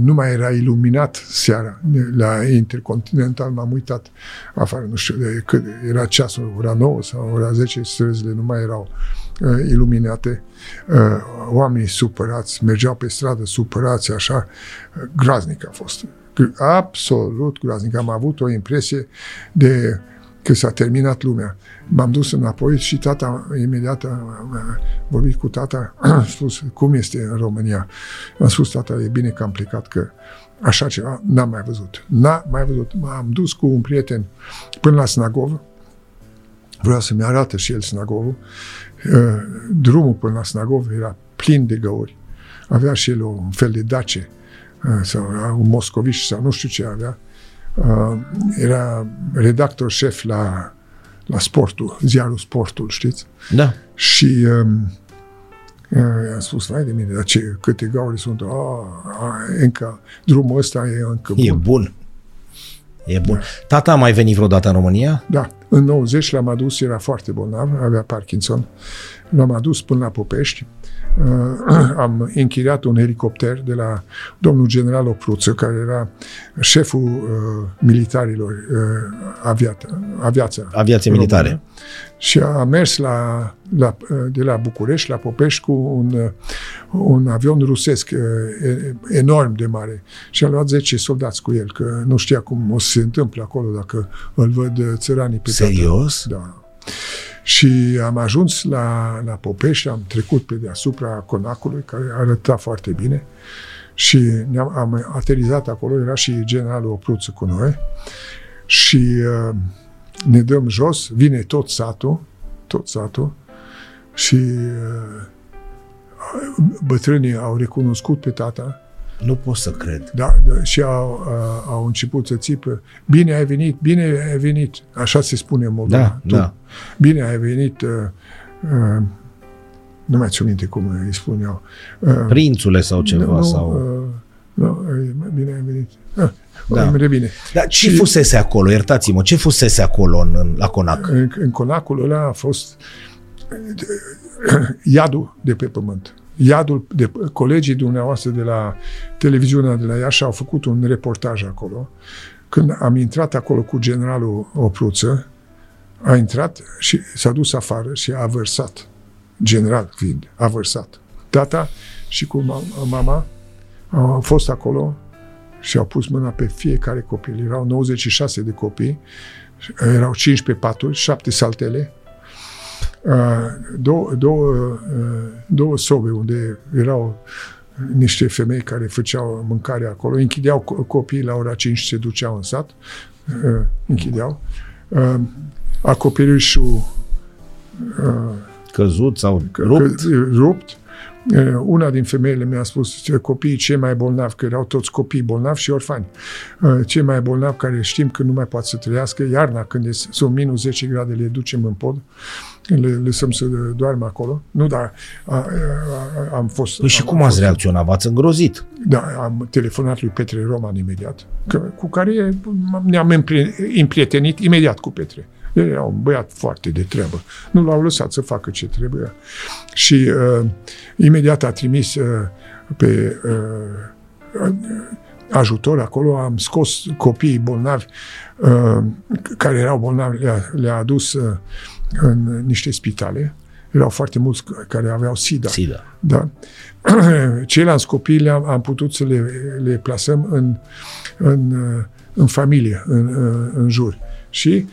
nu mai era iluminat seara la Intercontinental, m-am uitat afară, nu știu de cât, era ceasul, ora 9 sau ora 10, străzile nu mai erau uh, iluminate, uh, oamenii supărați, mergeau pe stradă supărați, așa, uh, graznic a fost. Absolut graznic. Am avut o impresie de că s-a terminat lumea. M-am dus înapoi și tata imediat a, a vorbit cu tata, a spus cum este în România. Am spus tata, e bine că am plecat, că așa ceva n-am mai văzut. N-am mai văzut. M-am dus cu un prieten până la Snagov, vreau să-mi arată și el Snagovul. Uh, Drumul până la Snagov era plin de găuri. Avea și el un fel de dace uh, sau un moscoviș sau nu știu ce avea. Uh, Era redactor șef la, la sportul, ziarul Sportul, știți? Da. Și um, uh, i-am spus, vai de mine, dar ce, câte gauri sunt, a, a, încă, drumul ăsta e încă bun. E bun. E bun. Tata a mai venit vreodată în România? Da, în 90 l-am adus, era foarte bolnav, avea Parkinson. L-am adus până la Popești. Uh, am închiriat un helicopter de la domnul general Opruță, care era șeful uh, militarilor uh, aviat, aviația. Aviație română. militare. Și a mers la, la, de la București, la Popești, cu un, un avion rusesc uh, enorm de mare și a luat 10 soldați cu el, că nu știa cum o să se întâmple acolo dacă îl văd uh, țăranii pe Serios? Tata. Da. Și am ajuns la, la Popești, am trecut pe deasupra conacului, care arăta foarte bine. Și ne-am, am aterizat acolo, era și generalul Opruță cu noi. Și uh, ne dăm jos, vine tot satul, tot satul. Și uh, bătrânii au recunoscut pe tata. Nu pot să cred. Da, da și au, uh, au început să țipă. Bine ai venit, bine ai venit. Așa se spune în Moldova. Da, tu. da. Bine ai venit. Uh, uh, nu mai țin minte cum îi spuneau. Uh, Prințule sau ceva. Nu, sau... Uh, nu, bine ai venit. Uh, da. Îmi revine. Dar ce și, fusese acolo? Iertați-mă, ce fusese acolo în, în, la Conac? În, în Conacul ăla a fost iadul de pe pământ. Iadul de colegii dumneavoastră de la televiziunea de la Iași au făcut un reportaj acolo. Când am intrat acolo cu generalul Opruță, a intrat și s-a dus afară și a vărsat, general fiind, a vărsat. Tata și cu mama au fost acolo și au pus mâna pe fiecare copil. Erau 96 de copii, erau 15 paturi, 7 saltele, două, două, două sobe unde erau niște femei care făceau mâncare acolo, închideau copiii la ora 5 se duceau în sat, închideau. Acoperișul căzut sau rupt, rupt. Una din femeile mi-a spus copiii cei mai bolnavi, că erau toți copii bolnavi și orfani, cei mai bolnavi care știm că nu mai pot să trăiască, iarna când sunt minus 10 grade le ducem în pod, le lăsăm să doarmă acolo. Nu, dar a, a, am fost... Păi și am, cum ați reacționat? V-ați îngrozit? Da, am telefonat lui Petre Roman imediat, că, cu care ne-am împrietenit imediat cu Petre. El era un băiat foarte de treabă. Nu l-au lăsat să facă ce trebuia. Și uh, imediat a trimis uh, pe uh, ajutor acolo, am scos copiii bolnavi uh, care erau bolnavi, le-a, le-a adus uh, în niște spitale. Erau foarte mulți care aveau SIDA. SIDA. Da. Ceilalți copii le-am am putut să le, le plasăm în, în, în familie, în, în jur. Și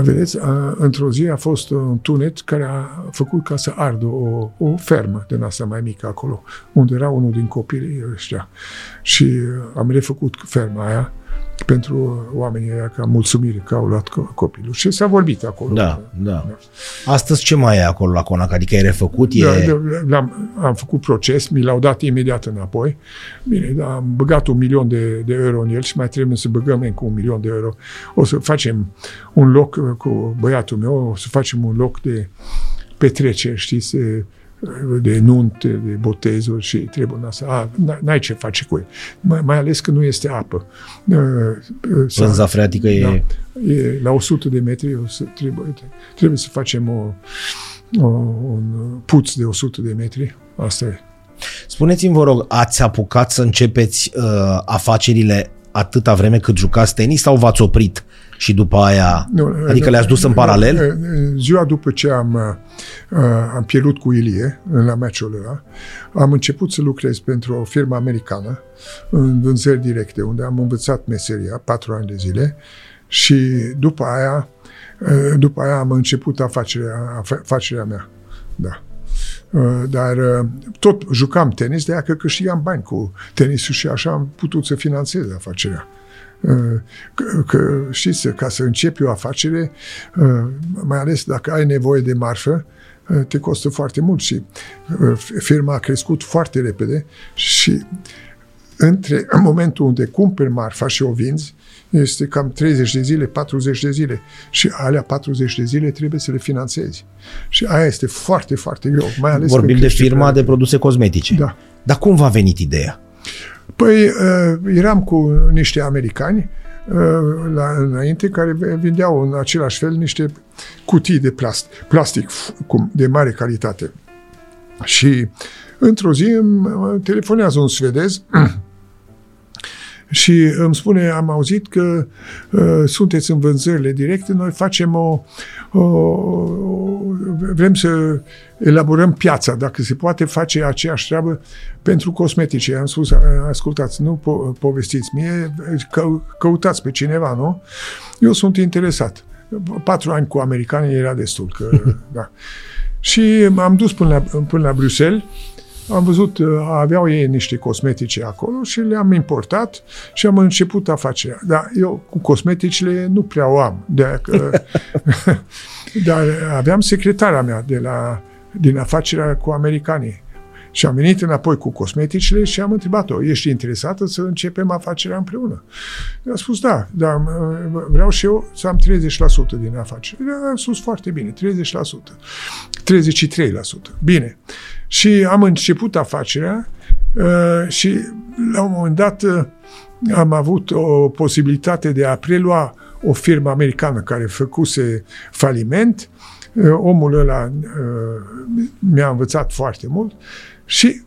Vedeți, într-o zi a fost un tunet care a făcut ca să ardă o, o fermă din asta mai mică acolo, unde era unul din copiii ăștia. Și am refăcut ferma aia pentru oamenii ăia ca mulțumire că au luat copilul. Și s-a vorbit acolo. Da, da. da. Astăzi ce mai e acolo la Conac? Adică e refăcut? Da, e... Da, am am făcut proces, mi l-au dat imediat înapoi. Bine, da, am băgat un milion de, de euro în el și mai trebuie să băgăm încă un milion de euro. O să facem un loc cu băiatul meu, o să facem un loc de petrecere, știți, de nunte, de botezuri și trebuie să... A, n-ai ce face cu el. Mai, mai ales că nu este apă. Vânza freatică e... Da, e... La 100 de metri o să, trebuie, trebuie să facem o, o, un puț de 100 de metri. Asta e. Spuneți-mi, vă rog, ați apucat să începeți uh, afacerile atâta vreme cât jucați tenis sau v-ați oprit și după aia, nu, adică le-ați dus în paralel? Ziua după ce am, uh, am pierdut cu Ilie la meciul ăla, am început să lucrez pentru o firmă americană în vânzări directe, unde am învățat meseria patru ani de zile și după aia, uh, după aia am început afacerea, afacerea mea. Da. Uh, dar tot jucam tenis, de aia că câștigam bani cu tenisul și așa am putut să finanțez afacerea. Că, că știți, ca să începi o afacere, mai ales dacă ai nevoie de marfă, te costă foarte mult și firma a crescut foarte repede și între în momentul unde cumperi marfa și o vinzi, este cam 30 de zile, 40 de zile. Și alea 40 de zile trebuie să le finanțezi. Și aia este foarte, foarte greu. Mai ales Vorbim de firma de produse cosmetice. Da. Dar cum v-a venit ideea? Păi, uh, eram cu niște americani uh, la, înainte care vindeau în același fel niște cutii de plast, plastic de mare calitate. Și într-o zi îmi telefonează un svedez Și îmi spune, am auzit că uh, sunteți în vânzările directe, noi facem o, o, vrem să elaborăm piața, dacă se poate face aceeași treabă pentru cosmetice. Am spus, ascultați, nu po- povestiți mie, că, căutați pe cineva, nu? Eu sunt interesat. Patru ani cu americanii era destul. Că, da. Și m-am dus până la, până la Bruxelles am văzut, uh, aveau ei niște cosmetice acolo și le-am importat și am început afacerea. Dar eu cu cosmeticele nu prea o am. De că, dar aveam secretara mea de la, din afacerea cu americanii. Și am venit înapoi cu cosmeticele și am întrebat-o, ești interesată să începem afacerea împreună? a spus, da, dar uh, vreau și eu să am 30% din afacere. Am spus, foarte bine, 30%, 33%. Bine. Și am început afacerea uh, și la un moment dat uh, am avut o posibilitate de a prelua o firmă americană care făcuse faliment. Omul ăla mi-a învățat foarte mult și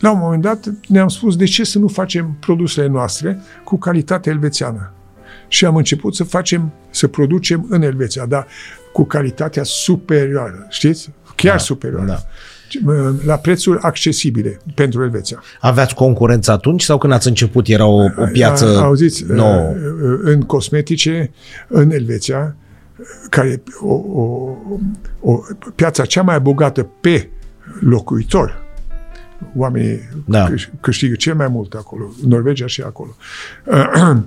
la un moment dat ne-am spus de ce să nu facem produsele noastre cu calitate elvețiană. Și am început să facem, să producem în Elveția, dar cu calitatea superioară, știți? Chiar da, superioară. Da la prețuri accesibile pentru Elveția. Aveați concurență atunci sau când ați început era o, o piață Auziți, nouă? în cosmetice, în Elveția, care o, o, o piața cea mai bogată pe locuitor, oamenii da. câștigă cel mai mult acolo, Norvegia și acolo.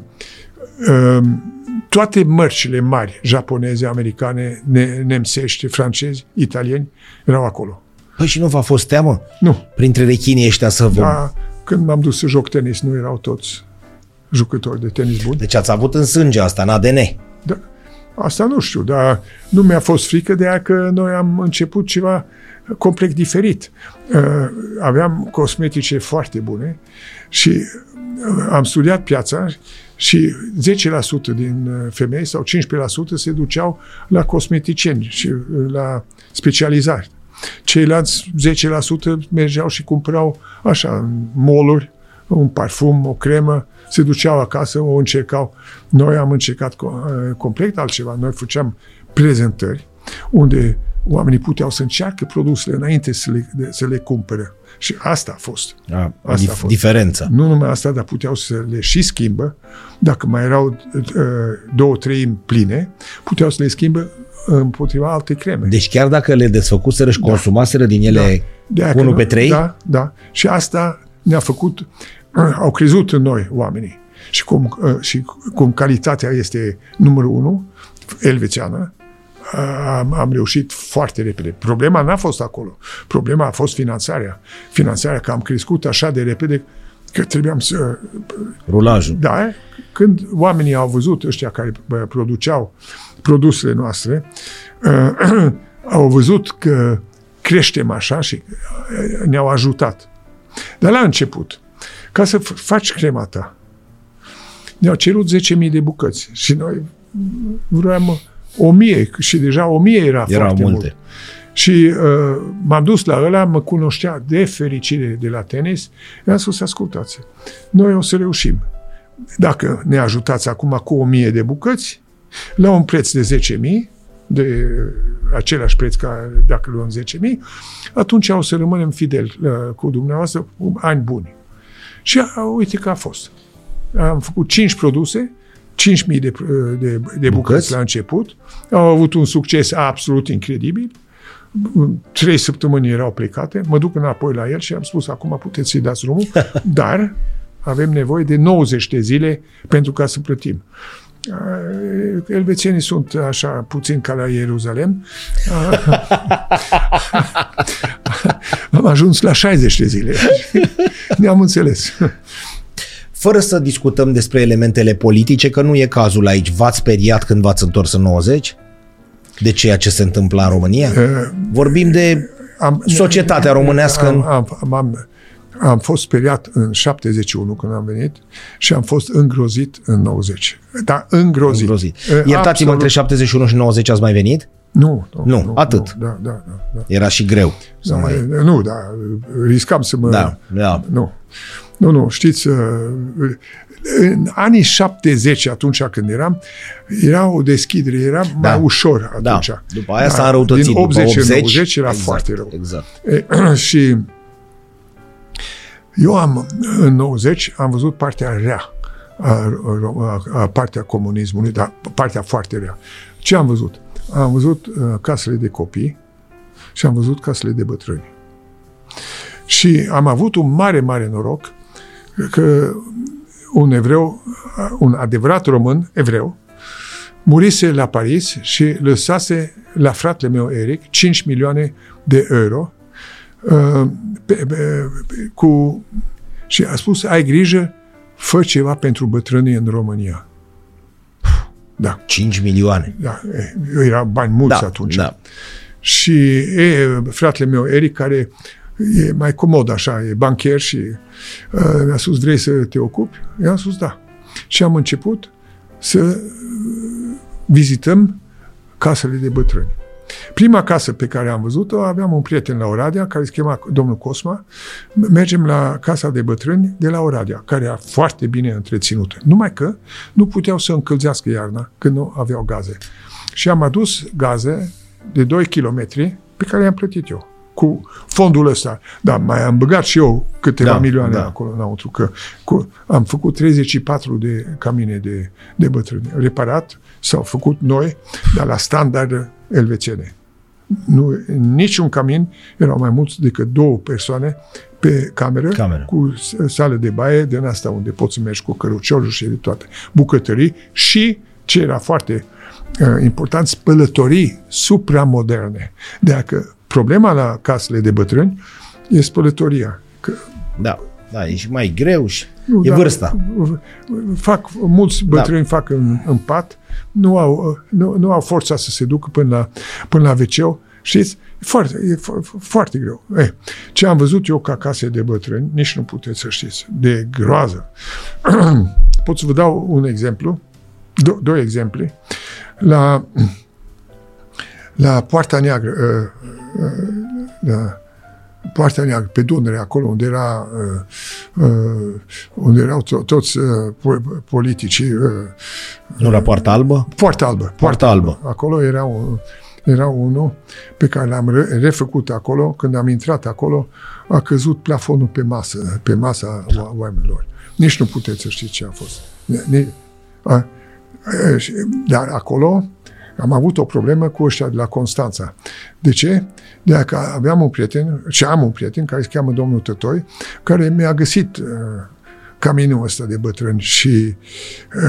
Toate mărcile mari, japoneze, americane, nemțești, francezi, italieni, erau acolo. Păi și nu v-a fost teamă? Nu. Printre rechinii ăștia să vă... Da, când m-am dus să joc tenis, nu erau toți jucători de tenis buni. Deci ați avut în sânge asta, în ADN. Da. Asta nu știu, dar nu mi-a fost frică de aia că noi am început ceva complet diferit. Uh, aveam cosmetice foarte bune și uh, am studiat piața și 10% din uh, femei sau 15% se duceau la cosmeticieni și la specializari. Ceilalți 10% mergeau și cumpărau așa, în moluri, un parfum, o cremă, se duceau acasă, o încercau. Noi am încercat complet altceva. Noi făceam prezentări unde oamenii puteau să încearcă produsele înainte să le, de, să le cumpere. Și asta a fost. A, asta dif- a fost. Diferența. Nu numai asta, dar puteau să le și schimbă. Dacă mai erau uh, două, trei pline, puteau să le schimbă împotriva alte creme. Deci chiar dacă le desfăcuseră și da. consumaseră din ele da. 1 pe 3? Da, da. Și asta ne-a făcut, au crezut în noi oamenii. Și cum, uh, și cum calitatea este numărul 1, elvețiană, am, am reușit foarte repede. Problema n-a fost acolo. Problema a fost finanțarea. Finanțarea că am crescut așa de repede că trebuiam să... Rulajul. Da, când oamenii au văzut, ăștia care produceau produsele noastre, au văzut că creștem așa și ne-au ajutat. Dar la început, ca să faci crema ta, ne-au cerut 10.000 de bucăți și noi vreau o mie și deja o mie era Erau foarte multe. mult. Și uh, m-am dus la ăla, mă cunoștea de fericire de la tenis, i-am spus, ascultați, noi o să reușim. Dacă ne ajutați acum cu o mie de bucăți, la un preț de 10.000, de același preț ca dacă luăm 10.000, atunci o să rămânem fideli uh, cu dumneavoastră ani buni. Și uh, uite că a fost. Am făcut 5 produse, 5.000 de, de, de bucăți, bucăți la început. Au avut un succes absolut incredibil. Trei săptămâni erau plecate. Mă duc înapoi la el și am spus, acum puteți să-i dați drumul, dar avem nevoie de 90 de zile pentru ca să plătim. Elvețienii sunt așa puțin ca la Ierusalem. Am ajuns la 60 de zile. Ne-am înțeles. Fără să discutăm despre elementele politice, că nu e cazul aici, v-ați speriat când v-ați întors în 90? De ceea ce se întâmplă în România? Uh, Vorbim de am, societatea românească. Am, am, am, am fost speriat în 71 când am venit și am fost îngrozit în 90. Da, îngrozit. îngrozit. Iertați-mă, Absolut. între 71 și 90 ați mai venit? Nu, nu, nu, nu atât. Nu, da, da, da, da. Era și greu. Să da, mai... Nu, da, riscam să mă... Da, da. Nu. Nu, nu, știți, uh, în anii 70, atunci când eram, era o deschidere, era da. mai ușor atunci. Da. După aia da. s-a înrăutățit. Din 80 după 80 90 era exact, foarte rău. Exact. E, și eu am, în 90, am văzut partea rea a, a, a partea comunismului, dar partea foarte rea. Ce am văzut? Am văzut uh, casele de copii și am văzut casele de bătrâni. Și am avut un mare, mare noroc că un evreu, un adevărat român, evreu, murise la Paris și lăsase la fratele meu Eric 5 milioane de euro uh, pe, pe, pe, cu, și a spus, ai grijă, fă ceva pentru bătrânii în România. Da. 5 milioane. Da, era bani mulți Da, atunci. da. Și e, fratele meu, Eric, care e mai comod așa, e bancher și uh, mi-a spus, vrei să te ocupi? I-am spus, da. Și am început să uh, vizităm casele de bătrâni. Prima casă pe care am văzut-o, aveam un prieten la Oradea, care se chema domnul Cosma. Mergem la casa de bătrâni de la Oradea, care era foarte bine întreținută. Numai că nu puteau să încălzească iarna, când nu aveau gaze. Și am adus gaze de 2 km pe care le-am plătit eu cu fondul ăsta. Da, mai am băgat și eu câteva Da, milioane da. acolo înăuntru, că cu, am făcut 34 de camine de, de bătrâni. Reparat, s-au făcut noi, dar la standard elvețiene. Nu, în niciun camin erau mai mulți decât două persoane pe cameră, Cameră. cu s- sală de baie, din asta unde poți să mergi cu căruciorul și de toate. Bucătării și, ce era foarte uh, important, spălătorii supramoderne. Dacă problema la casele de bătrâni e spălătoria. Că Da. Da, e și mai greu și nu, e dar vârsta. Fac, mulți bătrâni da. fac în, în pat, nu au, nu, nu au forța să se ducă până la, până la wc Știți? E foarte, e fo- foarte greu. Eh, ce am văzut eu ca case de bătrâni, nici nu puteți să știți. De groază. Pot să vă dau un exemplu, do, două exemple. La, la Poarta Neagră, uh, uh, la Poarta Neagră, pe Dunăre, acolo unde era uh, uh, unde erau to- toți uh, po- politicii uh, Nu la poarta albă? Poarta Albă. Poarta Albă. Acolo era, un, era unul pe care l-am re- refăcut acolo. Când am intrat acolo, a căzut plafonul pe masă, pe masa o- oamenilor. Nici nu puteți să știți ce a fost. Ni- a, a, și- dar acolo am avut o problemă cu ăștia de la Constanța. De ce? De că aveam un prieten, și am un prieten care se cheamă domnul Tătoi, care mi-a găsit uh, caminul ăsta de bătrâni și uh,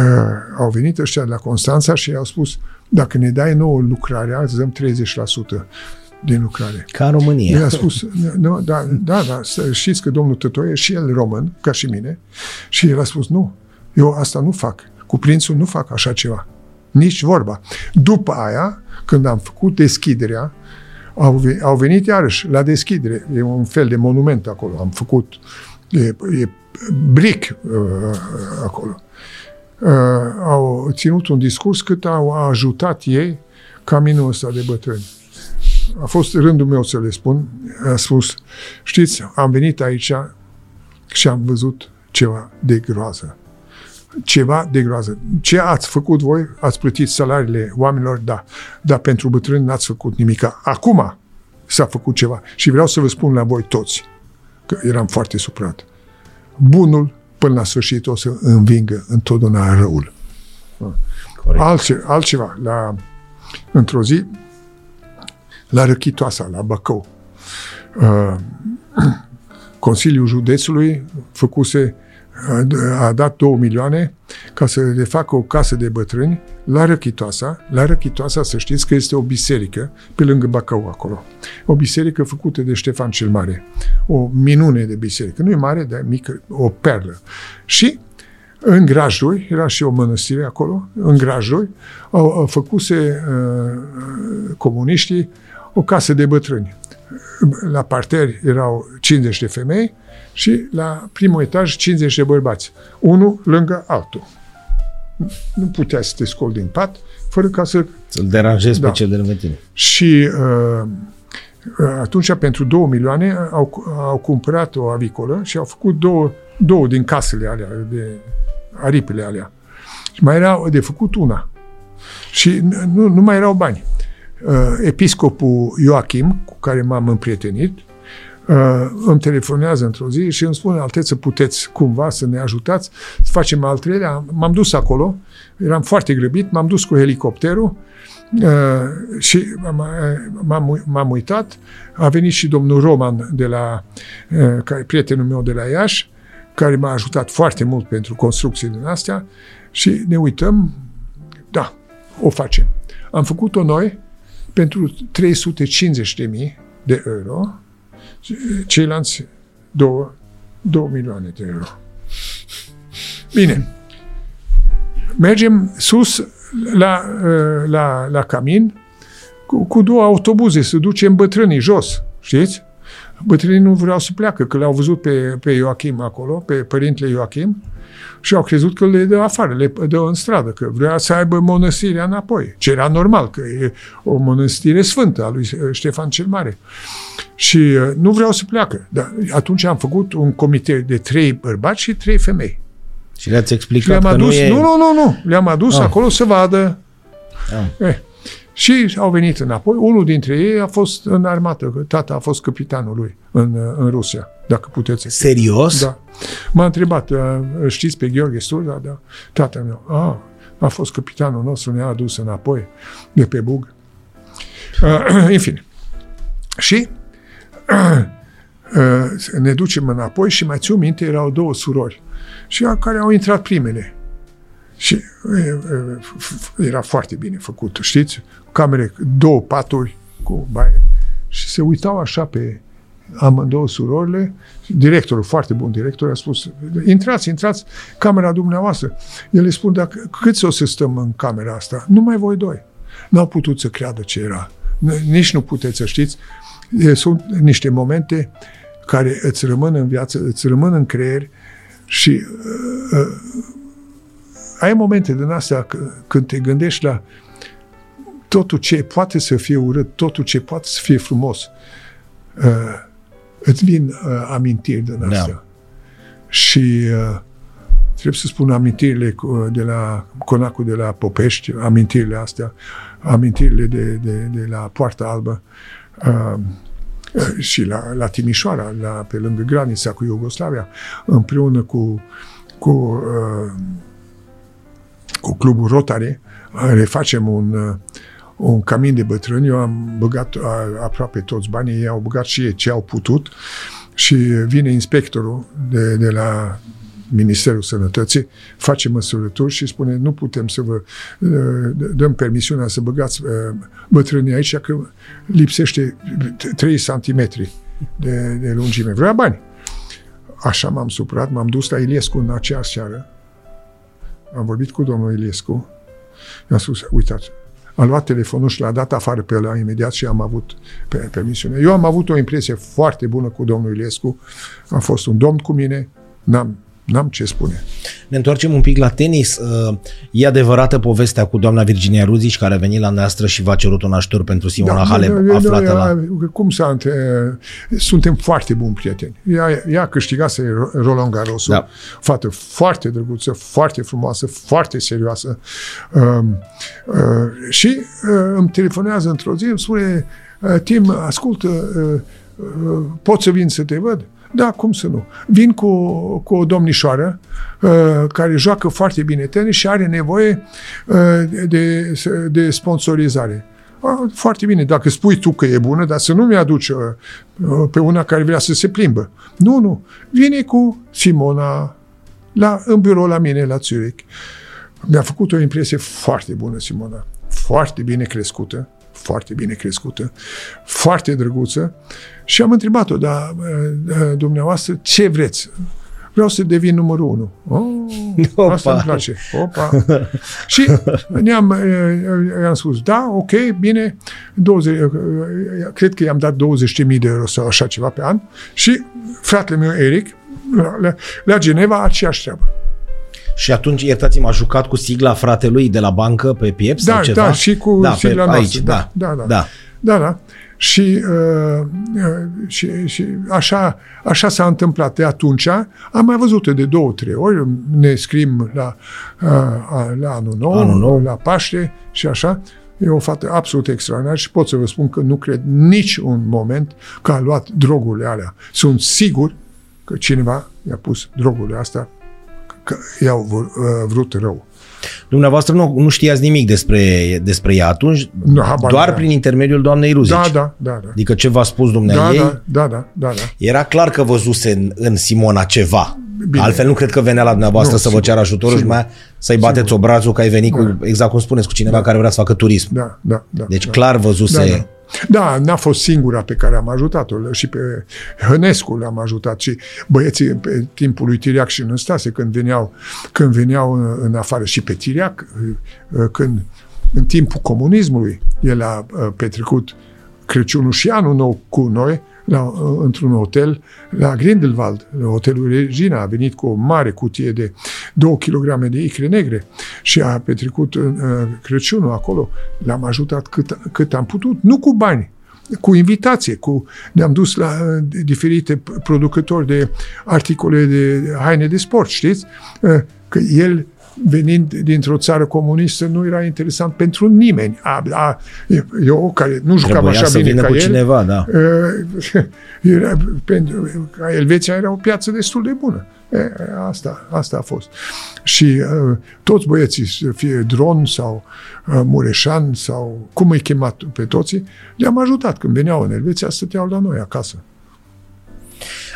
au venit ăștia de la Constanța și au spus dacă ne dai nouă lucrarea, îți dăm 30% din lucrare. Ca în România. El a spus, nu, da, da, da, să știți că domnul Tătoie, și el român, ca și mine, și el a spus, nu, eu asta nu fac. Cu prințul nu fac așa ceva. Nici vorba. După aia, când am făcut deschiderea, au, ve- au venit iarăși la deschidere. E un fel de monument acolo. Am făcut, e, e bric uh, acolo. Uh, au ținut un discurs cât au ajutat ei caminul ăsta de bătrâni a fost rândul meu să le spun, a spus, știți, am venit aici și am văzut ceva de groază. Ceva de groază. Ce ați făcut voi? Ați plătit salariile oamenilor? Da. Dar pentru bătrâni n-ați făcut nimic. Acum s-a făcut ceva. Și vreau să vă spun la voi toți, că eram foarte suprat. Bunul, până la sfârșit, o să învingă întotdeauna răul. Corect. Altce, altceva. La, într-o zi, la Răchitoasa, la Bacău. Uh, Consiliul Județului făcuse, a, a dat 2 milioane ca să le facă o casă de bătrâni la Răchitoasa. La Răchitoasa, să știți că este o biserică pe lângă Bacău acolo. O biserică făcută de Ștefan cel Mare. O minune de biserică. Nu e mare, dar e mică, o perlă. Și în Grajduri, era și o mănăstire acolo, în Grajduri, au, au făcuse uh, comuniștii o casă de bătrâni. La parter erau 50 de femei și la primul etaj 50 de bărbați. Unul lângă altul. Nu putea să te scoli din pat fără ca să Să-l deranjezi Da. pe cel de lângă tine. și uh, atunci, pentru 2 milioane, au, au cumpărat o avicolă și au făcut două, două din casele alea de aripile alea. Și mai era de făcut una. Și nu, nu mai erau bani. Uh, episcopul Ioachim, cu care m-am împrietenit, uh, îmi telefonează într-o zi și îmi spune, Alteță, puteți cumva să ne ajutați să facem al treilea. M-am dus acolo, eram foarte grăbit, m-am dus cu helicopterul uh, și m-am, m-am uitat. A venit și domnul Roman, de la, uh, care, prietenul meu de la Iași, care m-a ajutat foarte mult pentru construcții din astea și ne uităm, da, o facem. Am făcut-o noi pentru 350.000 de euro, ceilalți 2, 2 milioane de euro. Bine. Mergem sus la, la, la camin cu, cu două autobuze, să ducem bătrânii jos, știți? Bătrânii nu vreau să pleacă, că l-au văzut pe, pe Ioachim acolo, pe părintele Ioachim, și au crezut că le dă afară, le dă în stradă, că vrea să aibă mănăstirea înapoi. Ce era normal, că e o mănăstire sfântă a lui Ștefan cel Mare. Și uh, nu vreau să pleacă. Dar atunci am făcut un comitet de trei bărbați și trei femei. Și le-ați explicat și le-am că adus, nu e... Nu, nu, nu, nu. Le-am adus Ah. acolo să vadă. Ah. Eh. Și au venit înapoi. Unul dintre ei a fost în armată, că tata a fost capitanul lui în, în Rusia, dacă puteți. să Serios? Da. M-a întrebat, uh, îl știți pe Gheorghe Sturda? Da. Tatăl meu, a, a fost capitanul nostru, ne-a adus înapoi de pe bug. Uh, în fine. Și uh, uh, ne ducem înapoi și mai țiu minte, erau două surori și a- care au intrat primele. Și uh, uh, f- f- era foarte bine făcut, știți? Camere, două paturi cu baie. Și se uitau așa pe amândouă surorile. Directorul, foarte bun director, a spus, intrați, intrați, camera dumneavoastră. El îi spun, dacă, cât o să stăm în camera asta? Numai voi doi. N-au putut să creadă ce era. N- Nici nu puteți să știți. E, Sunt niște momente care îți rămân în viață, îți rămân în creier și uh, uh, ai momente din astea c- când te gândești la totul ce poate să fie urât, totul ce poate să fie frumos. Uh, îți vin uh, amintiri din Da. astea. Și uh, trebuie să spun amintirile cu- de la Conacul de la Popești, amintirile astea, amintirile de, de, de la Poarta Albă uh, uh, și la, la Timișoara, la, pe lângă granița cu Iugoslavia, împreună cu, cu, uh, cu clubul Rotary, uh, refacem un, uh, un camin de bătrâni. Eu am băgat uh, aproape toți banii, ei au băgat și ei ce au putut și vine inspectorul de, de la Ministerul Sănătății, face măsurături și spune nu putem să vă uh, dăm permisiunea să băgați uh, bătrânii aici că lipsește 3 cm de, de lungime. Vrea bani. Așa m-am supărat, m-am dus la Iliescu în acea seară. Am vorbit cu domnul Iliescu. I-am spus, uitați, am luat telefonul și l-a dat afară pe ăla imediat și am avut pe, permisiune. Eu am avut o impresie foarte bună cu domnul Iliescu. A fost un domn cu mine. N-am, n-am ce spune. Ne întoarcem un pic la tenis. Uh, E adevărată povestea cu doamna Virginia Ruzici care a venit la noastră și v-a cerut un ajutor pentru Simona Da, Halep da, da, aflată da, la... Cum să între... Suntem foarte buni prieteni. Ea, ea câștigase Ro- Roland Garros, Da. fată foarte drăguță, foarte frumoasă, foarte serioasă. Um, uh, și uh, îmi telefonează într-o zi, îmi spune, uh, Tim, ascultă, uh, uh, pot să vin să te văd? Da, cum să nu? Vin cu, cu o domnișoară uh, care joacă foarte bine tenis și are nevoie uh, de, de sponsorizare. Ah, Foarte bine, dacă spui tu că e bună, dar să nu mi-aduci uh, uh, pe una care vrea să se plimbă. Nu, nu. Vine cu Simona la, în birou la mine, la Zurich. Mi-a făcut o impresie foarte bună, Simona. Foarte bine crescută, foarte bine crescută, foarte drăguță. Și am întrebat-o, dar uh, dumneavoastră, ce vreți? Vreau să devin numărul unu. Oh, asta Opa. îmi place. Opa. și ne-am, eh, i-am spus, da, ok, bine, 20, eh, cred că i-am dat 20.000 de euro sau așa ceva pe an și fratele meu, Eric, la, la Geneva, aceeași treabă. Și atunci, iertați-mă, a jucat cu sigla fratelui de la bancă pe piept Da, sau ceva? da, și cu da, sigla pe, noastră, aici, da, da, da, da. da. Da, da. Și, uh, uh, și, și așa, așa s-a întâmplat de atunci. Am mai văzut de două, trei ori. Ne scrim la, uh, la anul nou, Anul nou. la Paște și așa. E o fată absolut extraordinară și pot să vă spun că nu cred nici un moment că a luat drogurile alea. Sunt sigur că cineva i-a pus drogurile astea că i-au vr- uh, vrut rău. Dumneavoastră nu, nu știați nimic despre, despre ea atunci, Nu, habar doar n-aveam. prin intermediul doamnei Ruzici. Da, da, da, da. Adică ce v-a spus dumneai Da, ei, da, da, da, da, da. era clar că văzuse în, în Simona ceva. Bine. Altfel nu cred că venea la dumneavoastră Nu, să vă sigur, ceară ajutorul și sigur. mai să-i bateți Sigur. obrazul că ai venit cu, exact cum spuneți, cu cineva care vrea să facă turism. Da, da, da. Deci da. clar văzuse... Da, da. Da, n-a fost singura pe care am ajutat-o și pe Hănescu l-am ajutat și băieții pe timpul lui Tiriac și Năstase când veneau, când veneau în, în afară. Și pe Tiriac când în timpul comunismului el a uh, petrecut Crăciunul și anul nou cu noi la, uh, într-un hotel la Grindelwald, la hotelul Regina, a venit cu o mare cutie de 2 kg de icre negre și a petrecut uh, Crăciunul acolo. L-am ajutat cât, cât am putut, nu cu bani, cu invitație, cu, ne-am dus la uh, diferite p- producători de articole de haine de sport, știți? Uh, că el venind dintr-o țară comunistă, nu era interesant pentru nimeni. A, a, eu, care nu jucam Trebuia așa să bine vină ca cu el, cineva, da. Uh, era, pentru, ca Elveția era o piață destul de bună. E, asta, asta a fost. Și uh, toți băieții, să fie Dron sau uh, Mureșan sau cum îi chemat pe toții, le-am ajutat. Când veneau în Elveția, stăteau la noi acasă.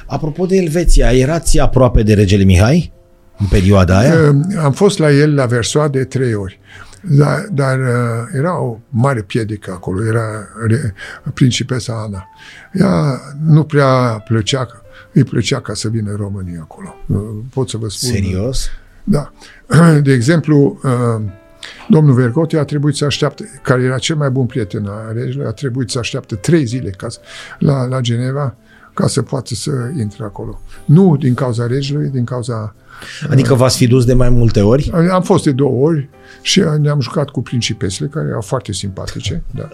Apropo de Elveția, erați aproape de regele Mihai în perioada aia? Uh, am fost la el la Versoa de trei ori. Dar, dar uh, era o mare piedică acolo, era re, principesa Ana. Ea nu prea plăcea, îi plăcea ca să vină în România acolo. Uh, pot să vă spun. Serios? Da. De exemplu, uh, domnul Vergote a trebuit să așteaptă, care era cel mai bun prieten al regelui, a trebuit să așteaptă trei zile ca să, la, la Geneva ca să poată să intre acolo. Nu din cauza regelui, din cauza... Adică v-ați fi dus de mai multe ori? Am fost de două ori și ne-am jucat cu principesele, care erau foarte simpatice, da.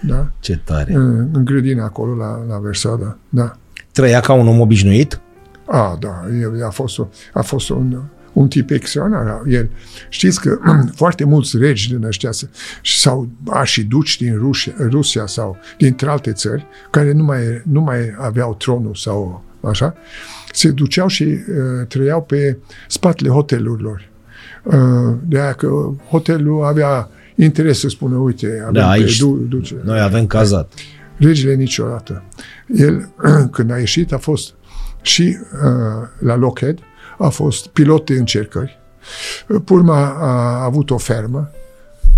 Da. Ce tare. În, în grădina acolo, la, la Versada, da. Trăia ca un om obișnuit? A, da, el a fost, o, a fost un, un tip extraordinar. El, știți că foarte mulți regi din ăștia s- sau a și duci din Rusia, Rusia sau dintre alte țări, care nu mai, nu mai aveau tronul sau așa, se duceau și uh, trăiau pe spatele hotelurilor. Uh, de aia că hotelul avea interes să spună, uite, avem Da, pe aici du, duce. noi avem cazat. Regele niciodată. El, când a ieșit, a fost și uh, la Lockheed, a fost pilot de încercări. Pe urmă a, a avut o fermă.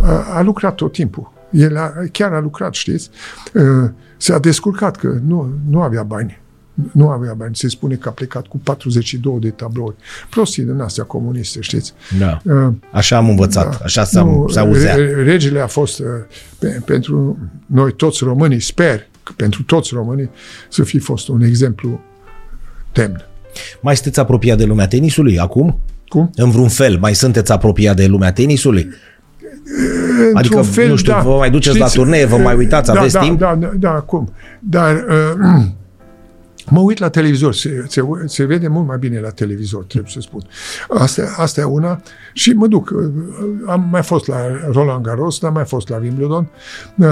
A, a lucrat tot timpul. El a, chiar a lucrat, știți? Uh, s-a descurcat că nu, nu avea bani. Nu avea bani. Se spune că a plecat cu 42 de tablouri. Prostii din astea comuniste, știți? Da. Uh, Așa am învățat, așa se, nu, se auzea. re- Regele a fost uh, pe, pentru noi toți românii, sper că pentru toți românii să fi fost un exemplu demn. Mai sunteți apropiat de lumea tenisului acum? Cum? În vreun fel, mai sunteți apropiat de lumea tenisului? Adică, Într-un nu știu, vă mai duceți la turnee, vă mai uitați, da, aveți da, timp? Da, da, da, cum? Dar uh, mă uit la televizor, se, se, se vede mult mai bine la televizor, trebuie să spun. Asta, asta e una și mă duc. uh, Am mai fost la Roland Garros, n-am mai fost la Wimbledon, uh,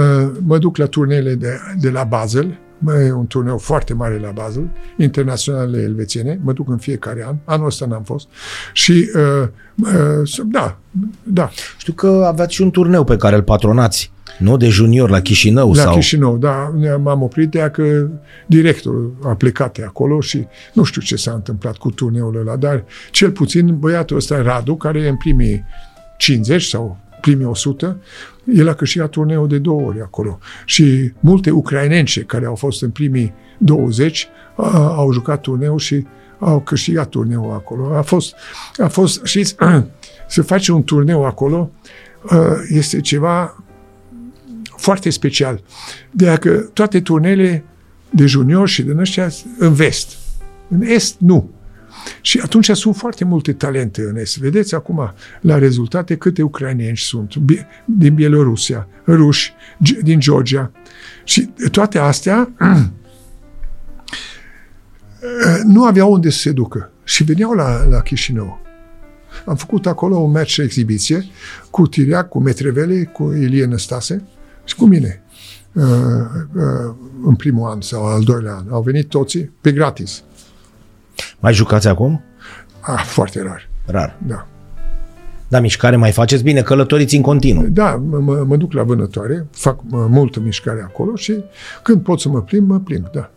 mă duc la turneele de, de la Basel, Bă, E un turneu foarte mare la Basel, internaționale elvețiene, mă duc în fiecare an, anul ăsta n-am fost. Și uh, uh, da, da, Știu că aveați și un turneu pe care îl patronați, nu? De junior la Chișinău La sau... Chișinău, da, m-am oprit de aia că directorul a plecat de acolo și nu știu ce s-a întâmplat cu turneul ăla, dar cel puțin băiatul ăsta, Radu, care e în primii 50 sau primii 100, el a câștigat turneul de două ori acolo. Și multe ucrainence care au fost în primii 20 a, au jucat turneul și au câștigat turneul acolo. A fost, a fost știți, să faci un turneu acolo ă, este ceva foarte special. De aia că toate turnele de junior și din ăștia în vest. În est, nu. Și atunci sunt foarte multe talente în Est. Vedeți acum la rezultate câte ucrainieni sunt din Bielorusia, ruși, din Georgia. Și toate astea nu aveau unde să se ducă. Și veneau la, la Chișinău. Am făcut acolo un match exhibiție cu Tiriac, cu Metrevele, cu Ilie Năstase și cu mine. Uh, uh, în primul an sau al doilea an. Au venit toții pe gratis. Mai jucați acum? Ah, foarte rar. Rar. Da. Da, mișcare mai faceți bine, călătoriți în continuu. Da, mă, mă duc la vânătoare, fac multă mișcare acolo și când pot să mă plimb, mă plimb, da.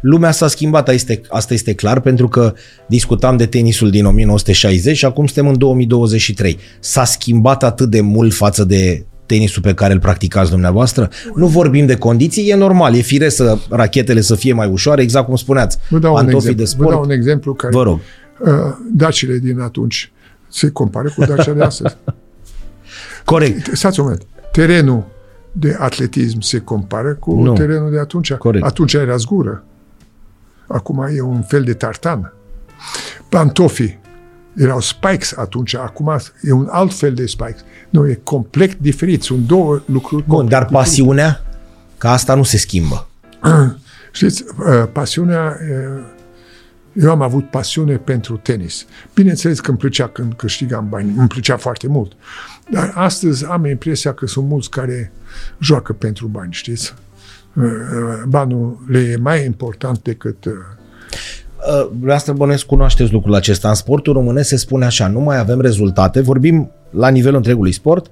Lumea s-a schimbat, asta este, asta este clar, pentru că discutam de tenisul din 1960 și acum suntem în 2023. S-a schimbat atât de mult față de tenisul pe care îl practicați dumneavoastră? Nu vorbim de condiții, e normal, e firesc să rachetele să fie mai ușoare, exact cum spuneați, Vă dau un exemplu, de sport. Vă dau un exemplu care... Vă rog. Uh, dacile din atunci se compară cu Dacia de astăzi. Corect. Stați un moment. Terenul de atletism se compară cu nu. terenul de atunci. Corect. Atunci era zgură. Acum e un fel de tartan. Pantofii erau spikes atunci, acum e un alt fel de spikes. Nu, e complet diferit. Sunt două lucruri. Bun, dar diferit. pasiunea, că asta nu se schimbă. Știți, uh, pasiunea, uh, eu am avut pasiune pentru tenis. Bineînțeles că îmi plăcea când câștigam bani, îmi plăcea foarte mult. Dar astăzi am impresia că sunt mulți care joacă pentru bani, știți? Uh, banul le e mai important decât Vreau bănesc cunoașteți lucrul acesta. În sportul românesc se spune așa, nu mai avem rezultate, vorbim la nivelul întregului sport,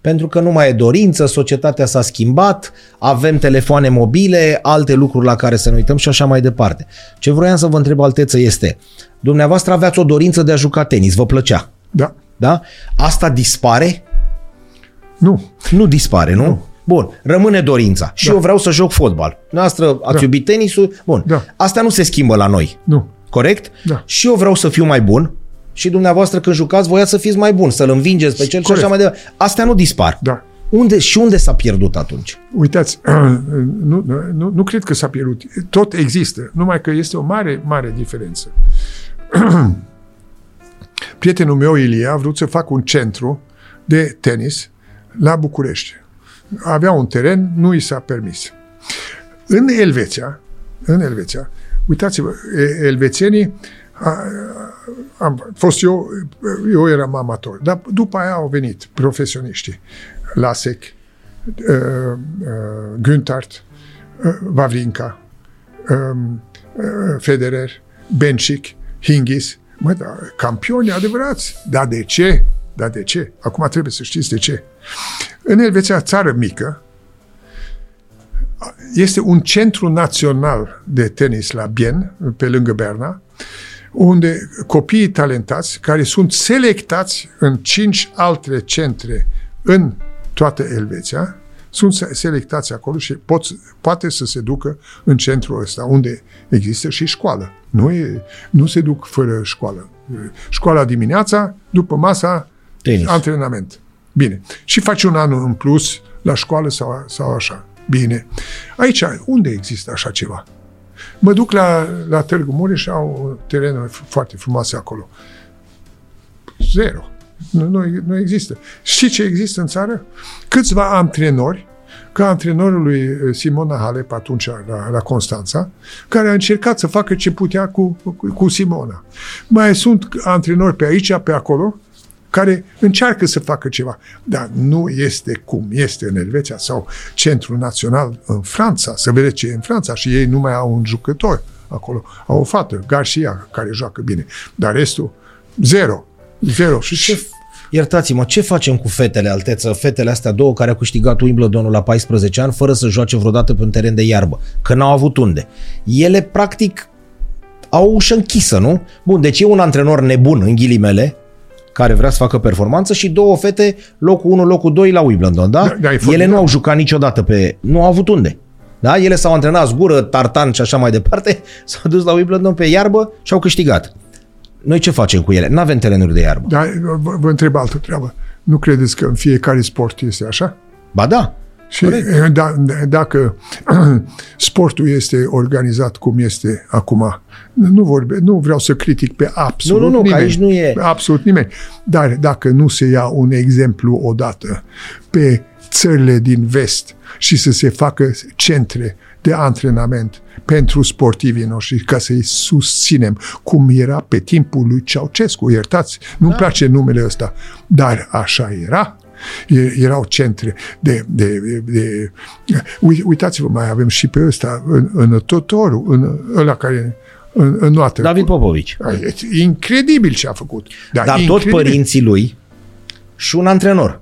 pentru că nu mai e dorință, societatea s-a schimbat, avem telefoane mobile, alte lucruri la care să ne uităm și așa mai departe. Ce vroiam să vă întreb, Alteță, este, dumneavoastră aveați o dorință de a juca tenis, vă plăcea? Da. Da? Asta dispare? Nu. Nu dispare, nu? nu. Bun, rămâne dorința. Și da. eu vreau să joc fotbal. Noastră ați da. iubit tenisul. Bun. Da. Asta nu se schimbă la noi. Nu. Corect? Da. Și eu vreau să fiu mai bun. Și dumneavoastră când jucați voiați să fiți mai bun, să-l învingeți pe cel Corect. și așa mai departe. Astea nu dispar. Da. Unde, și unde s-a pierdut atunci? Uitați, nu, nu, nu cred că s-a pierdut. Tot există, numai că este o mare, mare diferență. Prietenul meu, Ilie, a vrut să facă un centru de tenis la București avea un teren, nu i s-a permis. În Elveția, în Elveția, uitați-vă, elvețienii, a, am fost eu, eu eram amator, dar după aia au venit profesioniștii, Lasek, uh, uh, Güntart, uh, Vavrinka, um, uh, Federer, Bencic, Hingis, mă, da, campioni adevărați. Dar de ce? Dar de ce? Acum trebuie să știți de ce. În Elveția, țară mică, este un centru național de tenis la Bien, pe lângă Berna, unde copiii talentați, care sunt selectați în cinci alte centre în toată Elveția, sunt selectați acolo și pot, poate să se ducă în centrul ăsta, unde există și școală. Nu, e, nu se duc fără școală. Școala dimineața, după masa, Tenis. antrenament. Bine. Și faci un an în plus la școală sau, sau așa. Bine. Aici, unde există așa ceva? Mă duc la, la Târgu Mureș și au terenuri foarte frumoase acolo. Zero. Nu, nu, nu există. Și ce există în țară? Câțiva antrenori, ca antrenorul lui eh, Simona Halep atunci la, la Constanța, care a încercat să facă ce putea cu, cu, cu Simona. Mai sunt antrenori pe aici, pe acolo, care încearcă să facă ceva. Dar nu este cum este în Elveția sau Centrul Național în Franța. Să vedeți ce e în Franța și ei nu mai au un jucător acolo. Au o fată, Garcia, care joacă bine. Dar restul, zero. Zero. Și ce Iertați-mă, ce facem cu fetele, alteță, fetele astea două care au câștigat Wimbledonul la 14 ani fără să joace vreodată pe un teren de iarbă, că n-au avut unde. Ele, practic, au o ușă închisă, nu? Bun, deci e un antrenor nebun, în ghilimele, care vrea să facă performanță și două fete, locul 1, locul 2 la Wimbledon, da? da, da Ele nu au jucat niciodată pe... Nu au avut unde. Da? Ele s-au antrenat zgură, tartan și așa mai departe, s-au dus la Wimbledon pe iarbă și au câștigat. Noi ce facem cu ele? Nu avem terenuri de iarbă. Da, vă, vă întreb altă treabă. Nu credeți că în fiecare sport este așa? Ba da. Și da, dacă sportul este organizat cum este acum, nu, vorbe, nu vreau să critic pe absolut nu, nu, nu, nimeni. aici nu e. Absolut nimeni. Dar dacă nu se ia un exemplu odată pe țările din vest și să se facă centre de antrenament pentru sportivii noștri, ca să-i susținem, cum era pe timpul lui Ceaucescu. Iertați, nu-mi da. place numele ăsta, dar așa era erau centre de, de, de, de uitați-vă, mai avem și pe ăsta în, în Totoru, în ăla care în, în noastră. David Popovici. Incredibil ce a făcut. Dar, Dar tot părinții lui și un antrenor.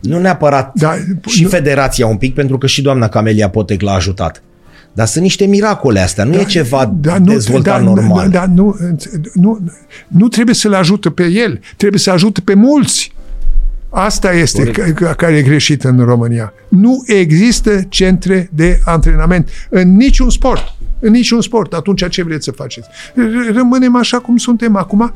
Nu neapărat da, și nu, federația un pic, pentru că și doamna Camelia Potec l-a ajutat. Dar sunt niște miracole astea, nu da, e ceva da, nu, dezvoltat da, normal. Da, da, nu, nu, nu trebuie să-l ajută pe el, trebuie să ajute pe mulți. Asta este Corect. care e greșit în România. Nu există centre de antrenament în niciun sport. În niciun sport. Atunci ce vreți să faceți? Rămânem așa cum suntem acum,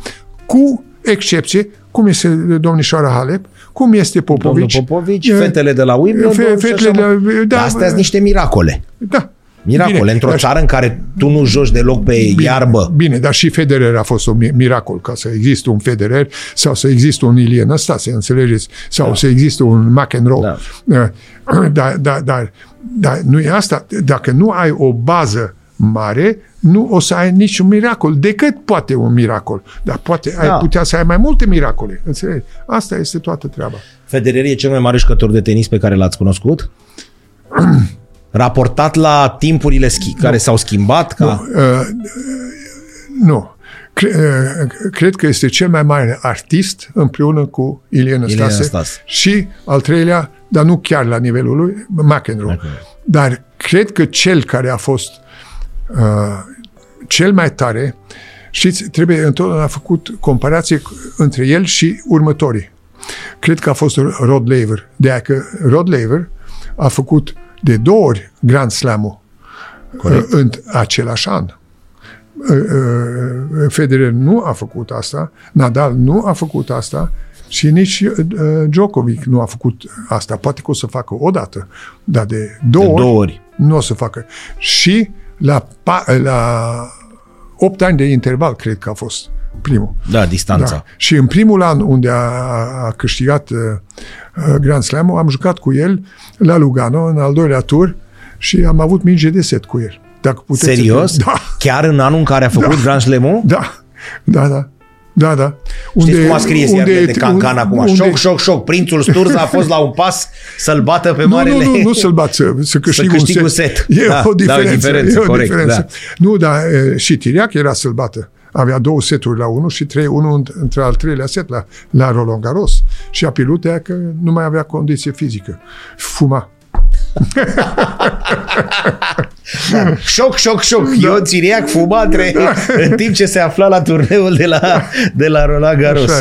cu excepție, cum este domnișoara Halep, cum este Popovici. Domnul Popovici, fetele de la Wimbledon fe, fetele de la, da, Astea sunt niște miracole. Da, Miracole. Bine, Într-o țară în care tu nu joci deloc pe bine, iarbă. Bine, dar și Federer a fost un miracol ca să existe un Federer sau să existe un Ilie Năstase, înțelegeți? Sau da. să existe un McEnroe. Da. Dar, dar, dar, dar nu e asta. Dacă nu ai o bază mare, nu o să ai niciun miracol, decât poate un miracol. Dar poate da. ai putea să ai mai multe miracole. Înțelegi? Asta este toată treaba. Federer e cel mai mare jucător de tenis pe care l-ați cunoscut? raportat la timpurile schi, care s-au schimbat? Ca... Nu. Uh, nu. Cre, uh, cred că este cel mai mare artist împreună cu Ilie Năstase și al treilea, dar nu chiar la nivelul lui, McEnroe. McEnroe. Dar cred că cel care a fost uh, cel mai tare, știți, trebuie întotdeauna făcut comparație între el și următorii. Cred că a fost Rod Laver. De aia că Rod Laver a făcut de două ori Grand Slam-ul Corect. în același an. Uh, uh, Federer nu a făcut asta, Nadal nu a făcut asta și nici uh, Djokovic nu a făcut asta. Poate că o să facă o dată, dar de două, de două ori, ori nu o să facă. Și la, la 8 ani de interval, cred că a fost primul. Da, distanța. Da. Și în primul an unde a, a câștigat uh, uh Grand Slam, am jucat cu el la Lugano, în al doilea tur, și am avut minge de set cu el. Dacă puteți Serios? Să... Da. Chiar în anul în care a făcut da. Grand Slam-ul? Da, da, da. Da, da. Unde, Știți cum a scris unde, de Cancan acum? Unde, șoc, șoc, șoc. Prințul Sturza a fost la un pas să-l bată pe nu, marele... Nu, nu, nu să-l bată, să, să câștigă să un set. set. E da, o diferență. Da, o diferență, e o corect, diferență. Da. Nu, dar și Tiriac era să-l bată avea două seturi la unul și trei, unul între al treilea set la, la Roland Garros. Și a pierdut că nu mai avea condiție fizică. Fuma. da. Șoc, șoc, șoc. Da. Eu țiriac fuma între, da. în timp ce se afla la turneul de la, de la Roland Garros.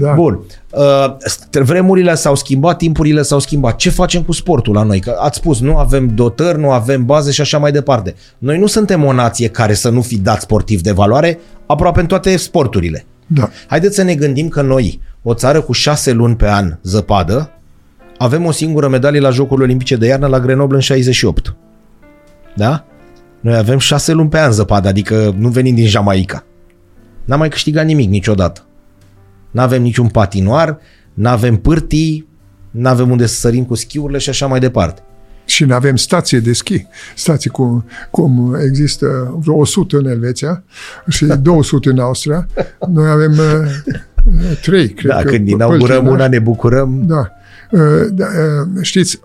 Da. Bun. Uh, vremurile s-au schimbat, timpurile s-au schimbat. Ce facem cu sportul la noi? Că ați spus, nu avem dotări, nu avem baze și așa mai departe. Noi nu suntem o nație care să nu fi dat sportiv de valoare aproape în toate sporturile. Da. Haideți să ne gândim că noi, o țară cu șase luni pe an zăpadă, avem o singură medalie la Jocurile Olimpice de iarnă la Grenoble în 68. Da? Noi avem șase luni pe an zăpadă, adică nu venim din Jamaica. N-am mai câștigat nimic niciodată. N-avem niciun patinoar, n-avem pârtii, n-avem unde să sărim cu schiurile și așa mai departe. Și nu avem stație de schi. Stații cum, cum există vreo 100 în Elveția și 200 în Austria. Noi avem uh, trei, cred da, că. când inaugurăm una ne bucurăm. Da. Uh, da uh, știți,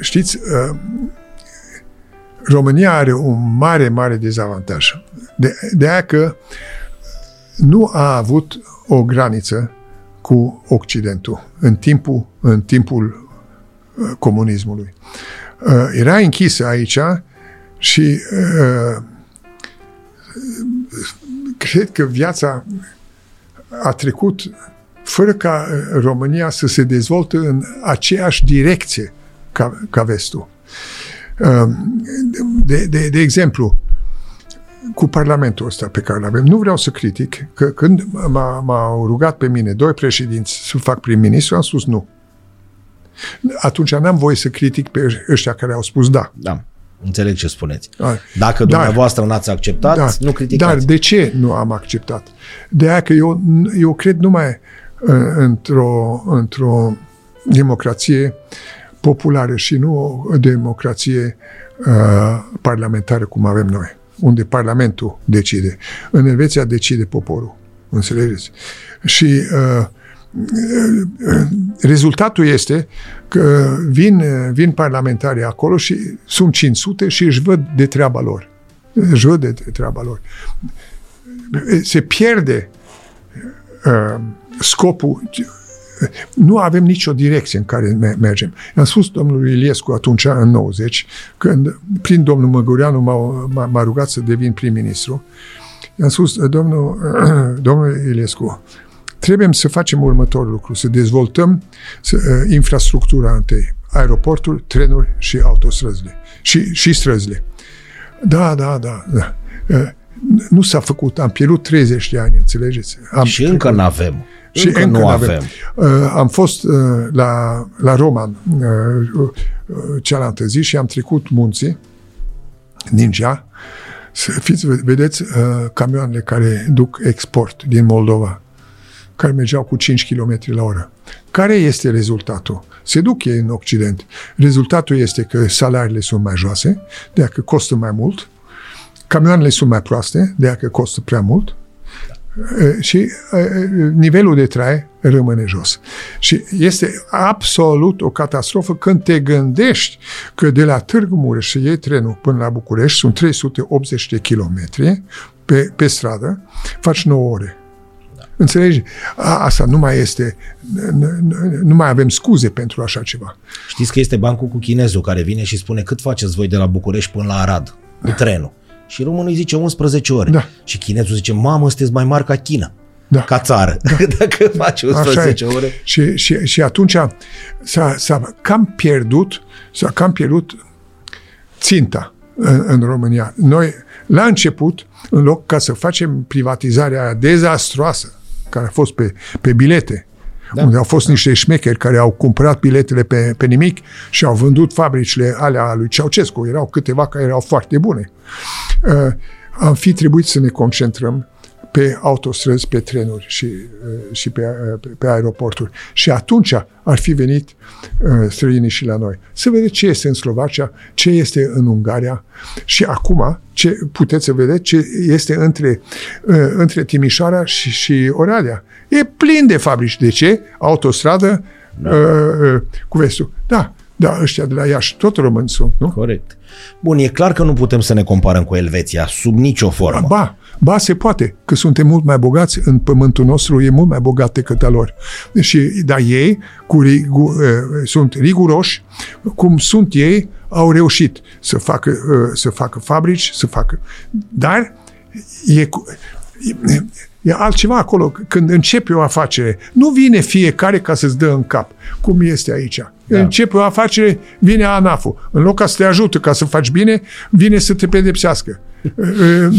știți, România are un mare, mare dezavantaj. De, de aia că nu a avut o graniță cu Occidentul în timpul, în timpul uh, comunismului. Uh, era închisă aici și uh, cred că viața a trecut fără ca România să se dezvolte în aceeași direcție ca, ca vestul. De, de, de exemplu, cu Parlamentul ăsta pe care îl avem. Nu vreau să critic, că când m-a, m-au rugat pe mine doi președinți să fac prim-ministru, am spus nu. Atunci n-am voie să critic pe ăștia care au spus da. Da. Înțeleg ce spuneți. Dar- Dacă dar- dumneavoastră n-ați acceptat, Da. nu criticați. Dar de ce nu am acceptat? De aia că eu, eu cred numai uh, într-o, într-o democrație populară și nu o democrație uh, parlamentară cum avem noi, unde Parlamentul decide. În Elveția decide poporul. Înțelegeți? Și uh, rezultatul este că vin, vin parlamentarii acolo și sunt 500 și își văd de treaba lor. Își văd de treaba lor. Se pierde uh, scopul. Nu avem nicio direcție în care me- mergem. I-am spus domnului Iliescu atunci, în 90, când prin domnul Măgureanu m-a, m-a, m-a rugat să devin prim-ministru, i-am spus, domnul, domnul Iliescu, trebuie să facem următorul lucru, să dezvoltăm să, uh, infrastructura întâi, aeroportul, trenuri și autostrăzile. Și, și străzile. Da, da, da, da. Uh, nu s-a făcut, am pierdut 30 de ani, înțelegeți? Am Și încă nu avem. Și încă, nu n-avem. avem. Uh, am fost uh, la, la Roman uh, uh, cealaltă zi și am trecut munții, Ninja, să fiți, vedeți uh, camioanele care duc export din Moldova, care mergeau cu 5 km la oră. Care este rezultatul? Se duc ei în Occident. Rezultatul este că salariile sunt mai joase, de că costă mai mult, camioanele sunt mai proaste, de că costă prea mult, Uh, și uh, nivelul de trai rămâne jos. Și este absolut o catastrofă când te gândești că de la Târgu Mureș să iei trenul până la București sunt 380 de kilometri pe, pe stradă, faci 9 ore. Înțelegi? A, asta nu mai este, nu- nu- nu mai avem scuze pentru așa ceva. Știți că este bancul cu chinezul care vine și spune cât faceți voi de la București până la Arad cu trenul. Și românul îi zice 11 ore. Da. Și chinezul zice, mamă, sunteți mai mari ca China. Da. Ca țară. Dacă faci Așa 11 e. ore. Și, și, și atunci s-a, s-a cam pierdut, s-a cam pierdut ținta în, în România. Noi, la început, în loc ca să facem privatizarea aia dezastroasă, care a fost pe, pe bilete, da. unde au fost niște șmecheri care au cumpărat biletele pe, pe nimic și au vândut fabricile alea lui Ceaușescu. Erau câteva care erau foarte bune. Uh, am fi trebuit să ne concentrăm pe autostrăzi, pe trenuri și, uh, și pe, uh, pe, pe aeroporturi. Și atunci ar fi venit uh, străinii și la noi. Să vedeți ce este în Slovacia, ce este în Ungaria și acum ce puteți să vedeți ce este între, uh, între Timișoara și, și Oradea. E plin de fabrici. De ce? Autostradă da. uh, uh, cu vestul. Da, da, ăștia de la Iași, tot români sunt, nu? Corect. Bun, e clar că nu putem să ne comparăm cu Elveția, sub nicio formă. Ba, ba se poate, că suntem mult mai bogați în pământul nostru, e mult mai bogat decât a lor. Și, dar ei cu, rigu, uh, sunt riguroși, cum sunt ei, au reușit să facă, uh, să facă fabrici, să facă. Dar e, cu- e, e altceva acolo. Când începe o afacere, nu vine fiecare ca să-ți dă în cap, cum este aici. Da. Începe o afacere, vine ANAF-ul. În loc ca să te ajute ca să faci bine, vine să te pedepsească.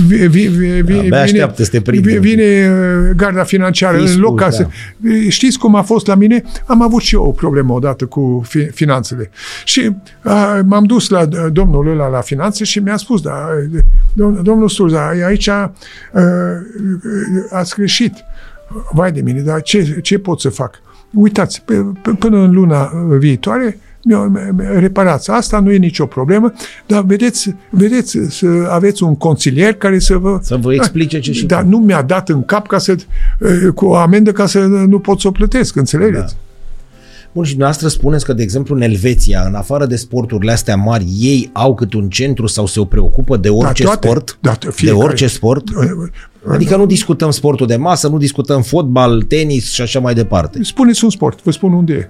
Vi- vi- vi- vi- Abia așteaptă să te prindă. vi- Vine uh, garda financiară. Fiscul, în loc ca da. să... Știți cum a fost la mine? Am avut și eu o problemă odată cu fi- finanțele. Și a, m-am dus la uh, domnul ăla la finanțe și mi-a spus, da, dom- domnul Sturza, aici uh, ați greșit. Vai de mine, dar ce, ce pot să fac? Uitați, pe, pe, până în luna uh, viitoare mi-o- mi- reparați. Asta nu e nicio problemă, dar vedeți, vedeți să aveți un consilier care să vă... Să vă explice ce și Dar cum. nu mi-a dat în cap ca să, uh, cu o amendă ca să nu pot să o plătesc, înțelegeți? Da. Bun, și dumneavoastră spuneți că, de exemplu, în Elveția, în afară de sporturile astea mari, ei au cât un centru sau se preocupă de orice toate. sport? Da, de fiecare. orice sport? Adică nu discutăm sportul de masă, nu discutăm fotbal, tenis și așa mai departe. Spuneți un sport, vă spun unde e.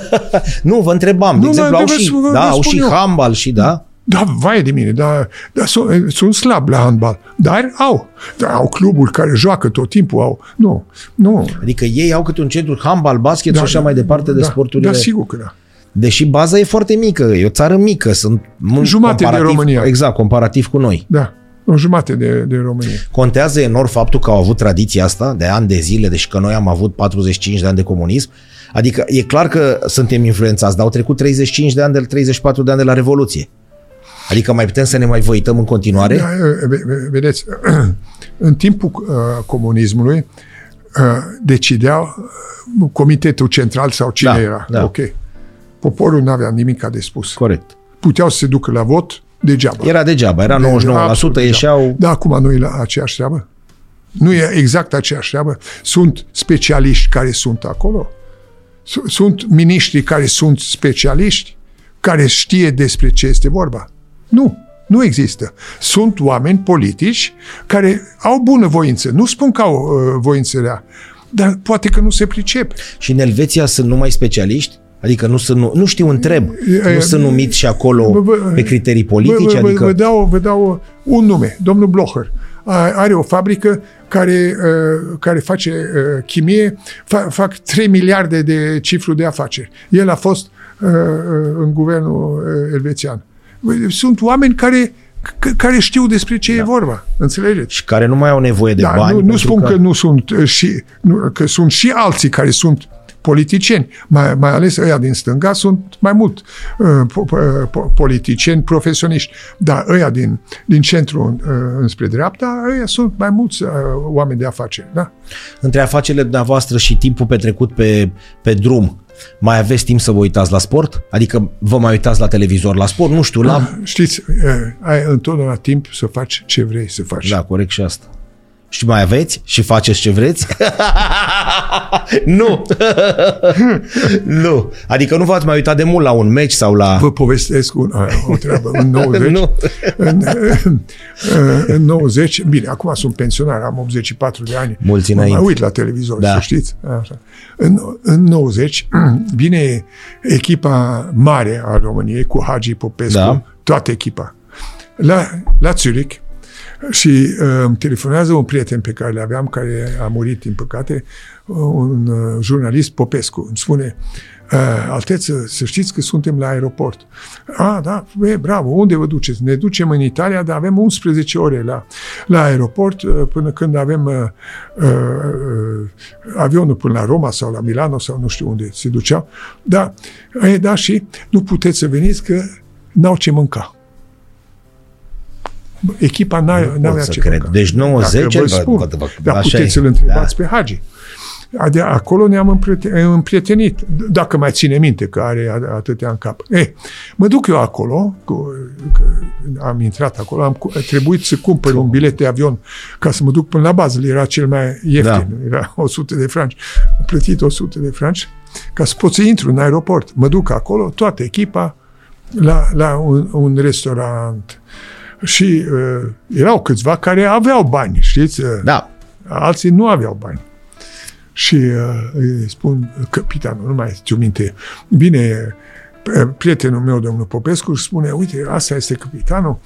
Nu, vă întrebam. De Nu, exemplu, dar au vă- și, vă- vă da, au spun și eu. handbal și da. Da, vai de mine, dar, dar sunt, sunt slab la handbal. Dar au. Dar au cluburi care joacă tot timpul. Au. Nu, nu. Adică ei au câte un centru handbal, basket și așa mai departe de da, sporturile. Da, sigur că da. Deși baza e foarte mică, e o țară mică, sunt mult Jumate de comparativ, România. Exact, comparativ cu noi. Da. O jumate de, de România. Contează enorm faptul că au avut tradiția asta de ani de zile, deși că noi am avut 45 de ani de comunism. Adică e clar că suntem influențați, dar au trecut 35 de ani, de 34 de ani de la Revoluție. Adică mai putem să ne mai văităm în continuare? Da, vedeți, în timpul uh, comunismului uh, decidea uh, comitetul central sau cine Da, era. da. Ok. Poporul nu avea nimic de spus. Corect. Puteau să se ducă la vot degeaba. Era degeaba, era 99%, absolut ieșeau... Da, acum nu e la aceeași treabă? Nu e exact aceeași treabă? Sunt specialiști care sunt acolo? Su- Sunt miniștri care sunt specialiști? Care știe despre ce este vorba? Nu, nu există. Sunt oameni politici care au bună voință. Nu spun că au uh, voință rea, dar poate că nu se pricep. Și în Elveția sunt numai specialiști? Adică nu, sunt, nu, nu știu, întreb. E, Nu sunt numiți și acolo Vă- vă- pe criterii politice? Vă, vă, Adică... vă, dau, vă dau un nume, domnul Blocher. A- Are o fabrică care, uh, care face uh, chimie, fa, fac 3 miliarde de cifru de afaceri. El a fost uh, uh, în guvernul uh, elvețian. Sunt oameni care, c- care știu despre ce da. e vorba. Înțelegeți? Și care nu mai au nevoie de Da, bani. nu, nu pentru spun că... că nu sunt uh, și nu, că sunt și alții care sunt politicieni, mai, mai ales ăia din stânga sunt mai mult uh, po, po, po, politicieni profesioniști, dar ăia din, din centru uh, înspre dreapta, ăia sunt mai mulți uh, oameni de afaceri, da? Între afacerile dumneavoastră și timpul petrecut pe, pe drum, mai aveți timp să vă uitați la sport? Adică vă mai uitați la televizor, la sport? Nu știu, la... Știți, uh, ai întotdeauna timp să faci ce vrei să faci. Da, corect și asta. Și mai aveți? Și faceți ce vreți? nu! nu. Adică nu v-ați mai uitat de mult la un meci sau la... Vă povestesc un, o treabă. În 90, Nu. în, în 90, bine, acum sunt pensionar, am 84 de ani. Mulți Mă mai înainte. uit la televizor, Da. să știți. Așa. În, în 90 vine echipa mare a României cu Hagi Popescu, Da. toată echipa, la, la Zurich și uh, îmi telefonează un prieten pe care le aveam, care a murit, din păcate, uh, un uh, jurnalist Popescu. Îmi spune, uh, Alteță, să știți că suntem la aeroport. A, da, e, bravo, unde vă duceți? Ne ducem în Italia, dar avem 11 ore la, la aeroport uh, până când avem uh, uh, uh, avionul până la Roma sau la Milano sau nu știu unde se duceau. Da, e, da, și nu puteți să veniți că n-au ce mânca. Echipa n-a, Nu pot n-avea să ce cred. mânca. Deci 90 Dacă vă vă- spun, vă- vă- dar așa puteți e. să-l întrebați Da. pe Hagi. De acolo ne-am împrieten- împrietenit, dacă mai ține minte că are a- atâtea în cap. Eh, mă duc eu acolo, cu, că am intrat acolo, am cu- a trebuit să cumpăr un bilet de avion ca să mă duc până la bază, era cel mai ieftin, da. era 100 de franci. Am plătit 100 de franci ca să pot să intru în aeroport. Mă duc acolo, toată echipa, la, la un, un restaurant. Și uh, erau câțiva care aveau bani, știți? Uh, Da. alții nu aveau bani. Și uh, îi spun, capitanul, nu mai știu minte, bine, p- prietenul meu, domnul Popescu, își spune, uite, asta este capitanul.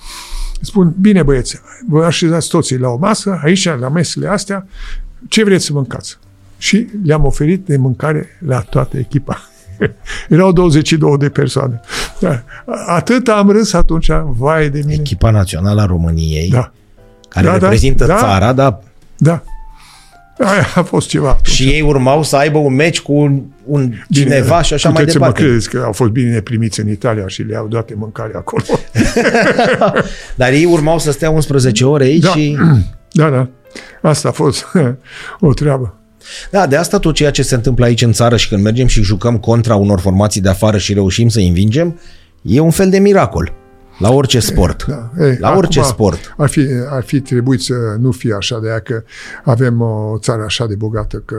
Spun, bine băieți, vă așezați toții la o masă, aici, la mesele astea, ce vreți să mâncați? Și le-am oferit de mâncare la toată echipa. Erau 22 de persoane. Da. Atât am râs atunci, vai de mine. Echipa națională a României, Da, care Da, da, reprezintă da. țara, dar da. Aia a fost ceva atunci. și ei urmau să aibă un meci cu un, un cineva și așa mai puteți să departe. mă credeți că au fost bine primiți în Italia și le-au dat de mâncare acolo. Dar ei urmau să stea 11 ore aici Da. și... da, da. Asta a fost o treabă. Da, de asta tot ceea ce se întâmplă aici în țară și când mergem și jucăm contra unor formații de afară și reușim să-i învingem, e un fel de miracol. La orice sport. Da. Ei, La orice acum sport. Ar fi, ar fi trebuit să nu fie așa de aia că avem o țară așa de bogată că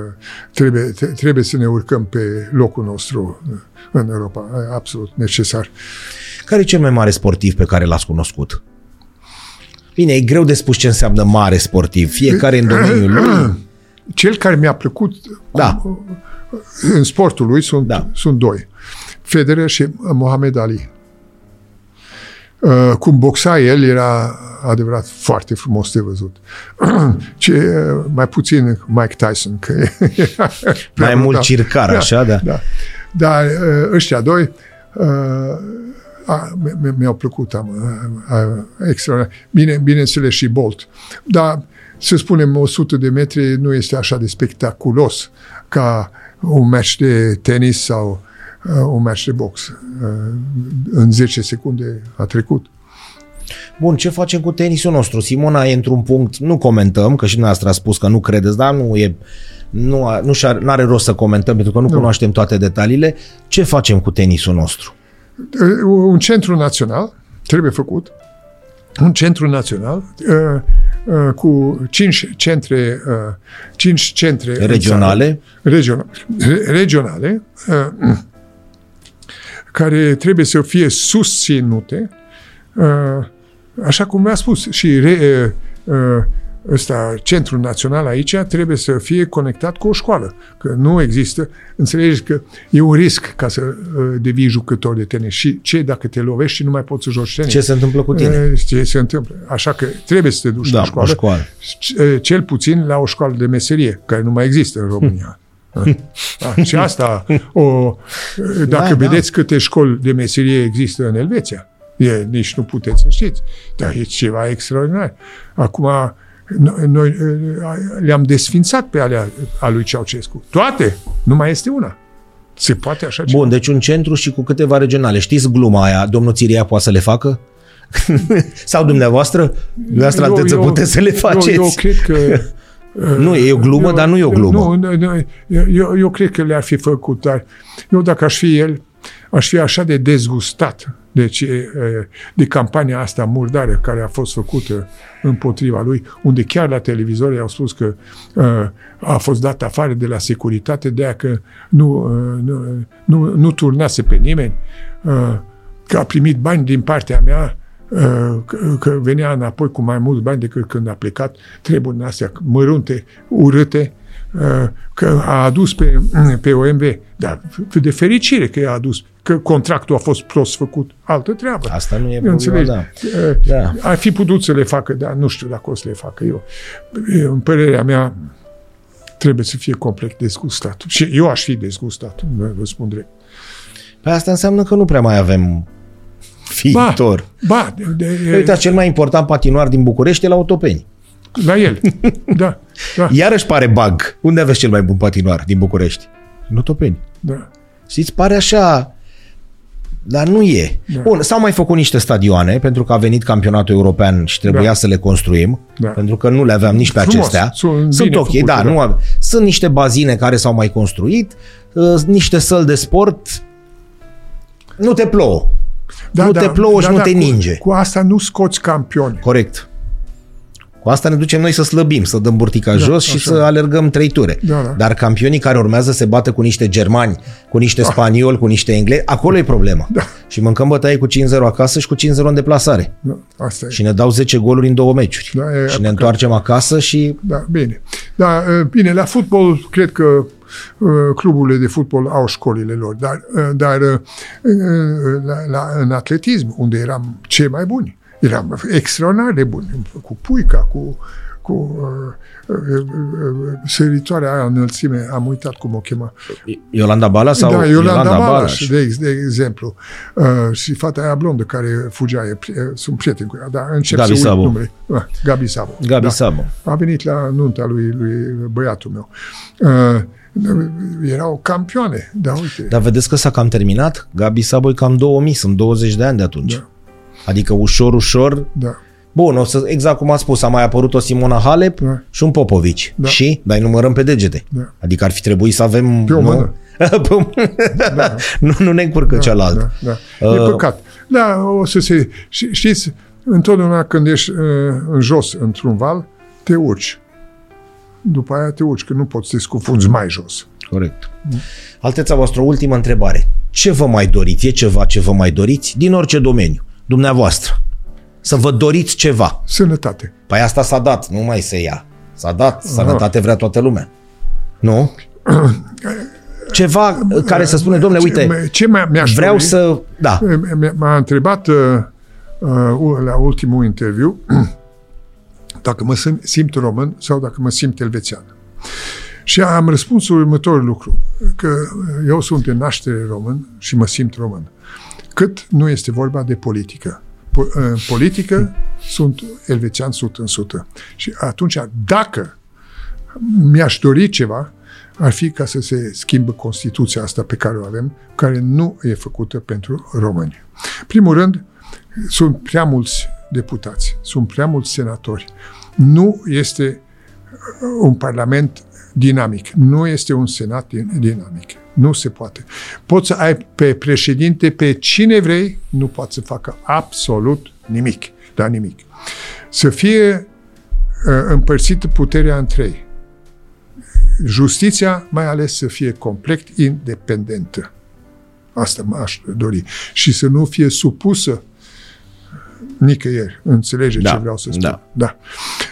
trebuie, te- trebuie să ne urcăm pe locul nostru în Europa. E absolut necesar. Care e cel mai mare sportiv pe care l-ați cunoscut? Bine, e greu de spus ce înseamnă mare sportiv. Fiecare în domeniul lui. Cel care mi-a plăcut Da. în sportul lui sunt, Da. sunt doi. Federer și Mohamed Ali. Uh, cum boxa el era adevărat foarte frumos de văzut. Ce, uh, mai puțin Mike Tyson, că era prea Mai mult brutal. circar, așa, da. da. Dar uh, ăștia doi uh, A, mi- mi-au plăcut, am, a, a, extra, bine, bineînțeles și Bolt. Dar, să spunem, 100 de metri nu este așa de spectaculos ca un match de tenis sau uh, un match de box. Uh, în 10 secunde a trecut. Bun, ce facem cu tenisul nostru? Simona e într-un punct, nu comentăm, că și dumneavoastră a spus că nu credeți, dar nu e nu, a, nu și-ar, are rost să comentăm pentru că nu, nu cunoaștem toate detaliile. Ce facem cu tenisul nostru? Uh, Un centru național trebuie făcut, un centru național uh, uh, cu cinci centre, uh, cinci centre în Regionale? țară, regionale, regionale uh, care trebuie să fie susținute, uh, așa cum mi-a spus, și re, uh, ăsta, centrul național aici trebuie să fie conectat cu o școală. Că nu există, înțelegeți că e un risc ca să uh, devii jucător de tenis. Și ce dacă te lovești și nu mai poți să joci tenis? Ce se întâmplă cu tine? Uh, Ce se întâmplă? Așa că trebuie să te duci Da, la o școală. școală. C- uh, Cel puțin la o școală de meserie, care nu mai există în România. Da, și asta, o, dacă Da, da, da. vedeți câte școli de meserie există în Elveția, e, nici nu puteți să știți. Dar e ceva extraordinar. Acum, noi, noi le-am desfințat pe alea a lui Ceaușescu. Toate! Nu mai este una. Se poate așa ceva? Bun, deci un centru și cu câteva regionale. Știți gluma aia, domnul Țiria poate să le facă? Sau dumneavoastră? Dumneavoastră Eu- atunci să eu- puteți să le faceți. Eu, eu cred că Nu, e o glumă, dar nu e o glumă. Nu, nu, nu, eu, eu cred că le-ar fi făcut, dar eu dacă aș fi el, aș fi așa de dezgustat de, ce, de campania asta murdară care a fost făcută împotriva lui, unde chiar la televizor i-au spus că uh, a fost dat afară de la securitate de că nu, uh, nu, nu, nu turnase pe nimeni, uh, că a primit bani din partea mea, uh, că, că venea înapoi cu mai mulți bani decât când a plecat, treburi astea mărunte, urâte, uh, că a adus pe, pe OMV. Dar de fericire că i-a adus, că contractul a fost prost făcut. Altă treabă. Asta nu e problema, Înțelegi? da. Uh, Da. Ar fi putut să le facă, dar nu știu dacă o să le facă eu. În părerea mea, trebuie să fie complet dezgustat. Și eu aș fi dezgustat, vă vă spun drept. Păi asta înseamnă că nu prea mai avem viitor. Ba, de, de, Uitați, cel mai important patinoar din București e la Otopeni. la el. Da, da, Iarăși pare bug. Unde aveți cel mai bun patinoar din București? În Otopeni. da. Știți, pare așa, dar nu e. Da. Bun, s-au mai făcut niște stadioane, pentru că a venit campionatul european și trebuia Da. să le construim, Da. pentru că nu le aveam nici pe Frumos, acestea. sunt Sunt bine ok, făcute, da, da. nu ave- Sunt niște bazine care s-au mai construit, uh, niște săli de sport, nu te plouă. Nu te plouă și nu te cu, ninge. Cu asta nu scoți campioni. Corect. Cu asta ne ducem noi să slăbim, să dăm burtica Da, jos și așa. să alergăm trei ture. Da, da. Dar campionii care urmează se bată cu niște germani, cu niște spanioli, cu niște englezi, acolo e problema. Da. Și mâncăm bătaie cu 5-0 acasă și cu 5-0 în deplasare. Da, asta e. Și ne dau 10 goluri în două meciuri. Da, e și ne păcat. întoarcem acasă și Da, bine. Da, uh, bine, la fotbal cred că uh, cluburile de fotbal au școlile lor, dar, uh, dar uh, uh, la, la, în atletism, unde eram cei mai buni, eram extraordinar de buni, cu puica, cu cu uh, uh, uh, săritoarea aia înălțime, am uitat cum o chema. Iolanda Bala sau da, Iolanda, Balas, Balas? de, ex- de exemplu. Uh, și fata aia blondă care fugea, e, pri- e, sunt prieteni cu ea, dar încep Gabi să uit Sabo. numele. Uh, Gabi Sabo. Gabi da. Sabo. A venit la nunta lui, lui băiatul meu. Uh, erau campioane, da, uite. Dar vedeți că s-a cam terminat? Gabi Sabo e cam 2000, sunt 20 de ani de atunci. Da. Adică ușor, ușor Da. Bun, o să, exact cum a spus, a mai apărut o Simona Halep Da. și un Popovici. Da. Și? Dar îi numărăm pe degete. Da. Adică ar fi trebuit să avem... Pe o nu? mână. Pe o mână. nu, nu ne încurcă Da, cealaltă. Da, da. E Uh, păcat. Da, o să se... și- Știți, întotdeauna când ești uh, în jos, într-un val, te urci. După aia te urci, că nu poți să te scufunzi mai jos. Corect. Alteța voastră, ultimă întrebare. Ce vă mai doriți? E ceva ce vă mai doriți? Din orice domeniu. Dumneavoastră. Să vă doriți ceva. Sănătate. Păi asta s-a dat, nu mai se ia. S-a dat, sănătate vrea toată lumea. Nu? Ceva care să spune, domnule, uite, Ce, ce mai, mi-aș vreau dori, să... Da, M- M-a întrebat uh, uh, la ultimul interviu dacă mă sim- simt român sau dacă mă simt elvețian. Și am răspuns următorul lucru, că eu sunt de naștere român și mă simt român. Cât nu este vorba de politică. În politică sunt elvețian 100%. Și atunci, dacă mi-aș dori ceva, ar fi ca să se schimbă Constituția asta pe care o avem, care nu e făcută pentru români. Primul rând, sunt prea mulți deputați, sunt prea mulți senatori. Nu este un parlament dinamic, nu este un senat dinamic. Nu se poate. Poți să ai pe președinte, pe cine vrei, nu poate să facă absolut nimic. Da, nimic. Să fie uh, împărțită puterea în trei. Justiția, mai ales, să fie complet independentă. Asta m-aș dori. Și să nu fie supusă nicăieri. Înțelege da, ce vreau să spun. Da. da.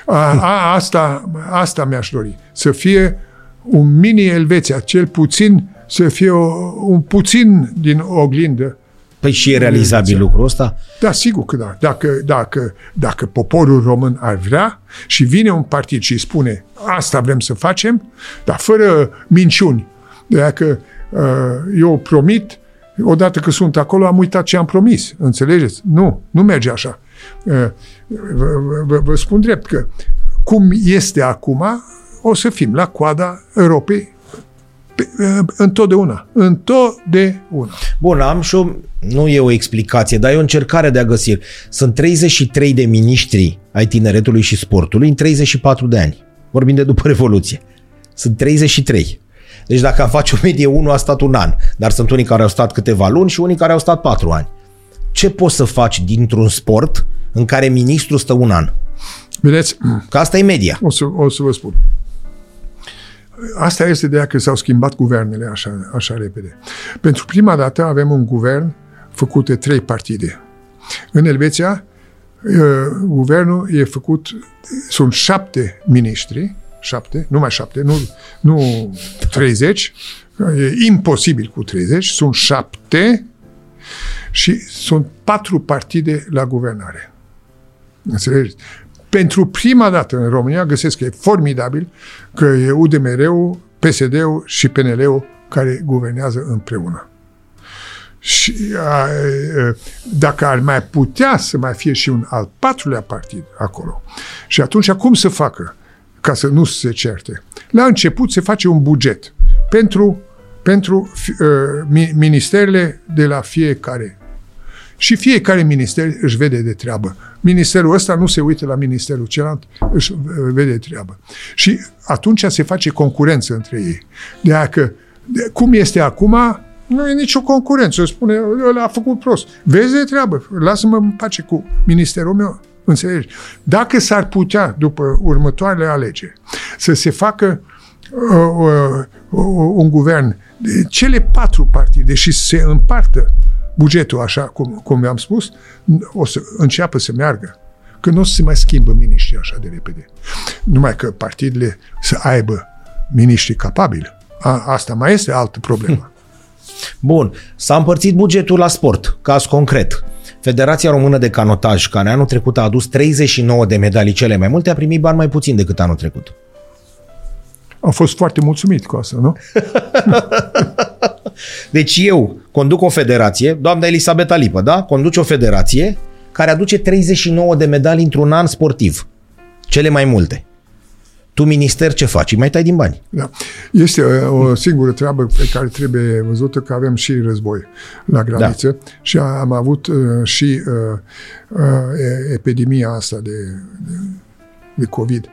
A, a, asta, asta mi-aș dori. Să fie un mini Elveția, cel puțin să fie o, un puțin din oglindă. Păi și e realizabil lucrul ăsta? Da, sigur că da. Dacă, dacă, dacă poporul român ar vrea și vine un partid și spune asta vrem să facem, dar fără minciuni. Dacă uh, eu promit, odată că sunt acolo, am uitat ce am promis. Înțelegeți? Nu, nu merge așa. Uh, vă, vă, vă spun drept că cum este acum, o să fim la coada Europei întotdeauna. Întotdeauna. Bun, am și o, nu e o explicație, dar e o încercare de a găsi. Sunt 33 de miniștri ai tineretului și sportului în 34 de ani. Vorbim de după Revoluție. Sunt 33. Deci dacă am face o medie, unul a stat un an, dar sunt unii care au stat câteva luni și unii care au stat patru ani. Ce poți să faci dintr-un sport în care ministrul stă un an? Vedeți? Că asta e media. O să, o să vă spun. Asta este de că s-au schimbat guvernele așa, așa repede. Pentru prima dată avem un guvern făcut de trei partide. În Elveția, uh, guvernul e făcut, sunt șapte miniștri, șapte, numai șapte, nu, nu 30, e imposibil cu 30, sunt șapte și sunt patru partide la guvernare. Înțelegeți? Pentru prima dată în România găsesc că e formidabil că e UDMR-ul, PSD-ul și PNL-ul care guvernează împreună. Și a, dacă ar mai putea să mai fie și un al patrulea partid acolo, și atunci cum să facă ca să nu se certe? La început se face un buget pentru, pentru uh, ministerele de la fiecare și fiecare minister își vede de treabă. Ministerul ăsta nu se uită la ministerul celălalt, își vede treabă. Și atunci se face concurență între ei. Dacă, de, cum este acum, nu e nicio concurență. Spune, ăla a făcut prost. Vezi de treabă, lasă-mă în pace cu ministerul meu. Înțelegi? Dacă s-ar putea, după următoarele alegeri, să se facă uh, uh, uh, un guvern de cele patru partide și să se împartă bugetul, așa cum, cum v-am spus, o să înceapă să meargă. Că nu o să se mai schimbă miniștrii așa de repede. Numai că partidele să aibă miniștri capabili. A, asta mai este altă problemă. Bun. S-a împărțit bugetul la sport, caz concret. Federația Română de Canotaj, care anul trecut a adus 39 de medalii cele mai multe, a primit bani mai puțin decât anul trecut. Am fost foarte mulțumit cu asta, nu? Deci eu conduc o federație, doamna Elisabeta Lipă, da? Conduce o federație care aduce 39 de medalii într-un an sportiv. Cele mai multe. Tu, minister, ce faci? Îi mai tai din bani. Da. Este o singură treabă pe care trebuie văzută că avem și război la graniță da. și am avut uh, și uh, uh, epidemia asta de, de, de COVID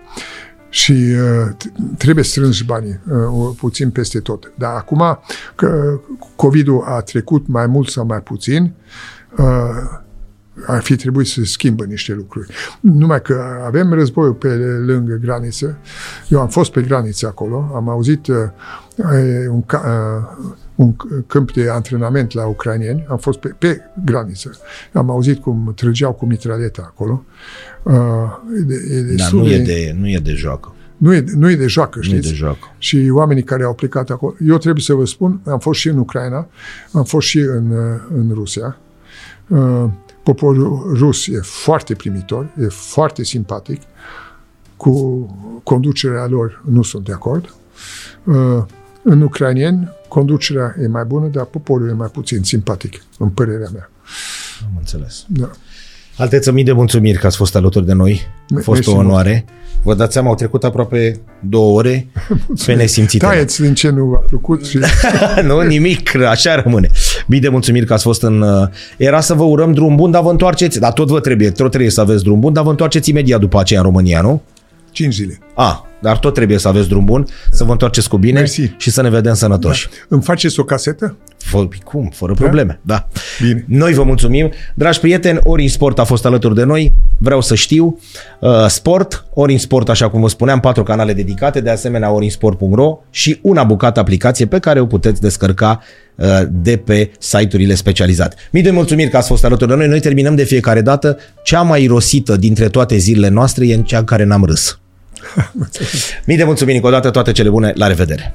și uh, trebuie strânși banii uh, puțin peste tot. Dar acum că COVID-ul a trecut mai mult sau mai puțin, uh, ar fi trebuit să schimbă niște lucruri. Numai că avem războiul pe lângă graniță. Eu am fost pe graniță acolo, am auzit uh, un, uh, un câmp de antrenament la ucranieni, am fost pe, pe graniță. Am auzit cum trăgeau cu mitraleta acolo. Uh, e, e Dar nu e, de, nu e de joacă. Nu e, nu e de joacă, știți? Nu e de joacă. Și oamenii care au plecat acolo. Eu trebuie să vă spun, am fost și în Ucraina, am fost și în, uh, în Rusia. Uh, poporul rus e foarte primitor, e foarte simpatic. Cu conducerea lor nu sunt de acord. Uh, în ucrainieni, conducerea e mai bună, dar poporul e mai puțin simpatic, în părerea mea. Am înțeles. Da. Alteță, mii de mulțumiri că ați fost alături de noi. A fost Mersi o mult. onoare. Vă dați seama, au trecut aproape două ore pe nesimțite. Taieți din ce nu v-a plăcut și nu, nimic, așa rămâne. Mii de mulțumiri că ați fost în... uh, Era să vă urăm drum bun, dar vă întoarceți, dar tot vă trebuie, tot trebuie să aveți drum bun, dar vă întoarceți imediat după aceea în România, nu? 5 zile. A, dar tot trebuie să aveți drum bun, să vă întoarceți cu bine Mersi. și să ne vedem sănătoși. Îmi faceți o casetă? Fă, cum? Fără probleme, da. Bine. Noi vă mulțumim. Dragi prieteni, Ori în Sport a fost alături de noi. Vreau să știu. Uh, sport, Ori în Sport, așa cum vă spuneam, patru canale dedicate, de asemenea orinsport.ro și una bucată aplicație pe care o puteți descărca uh, de pe site-urile specializate. Mii de mulțumiri că ați fost alături de noi. Noi terminăm de fiecare dată. Cea mai irosită dintre toate zilele noastre e în cea în care n-am râs. Mii de mulțumiri încă o dată, toate cele bune, la revedere!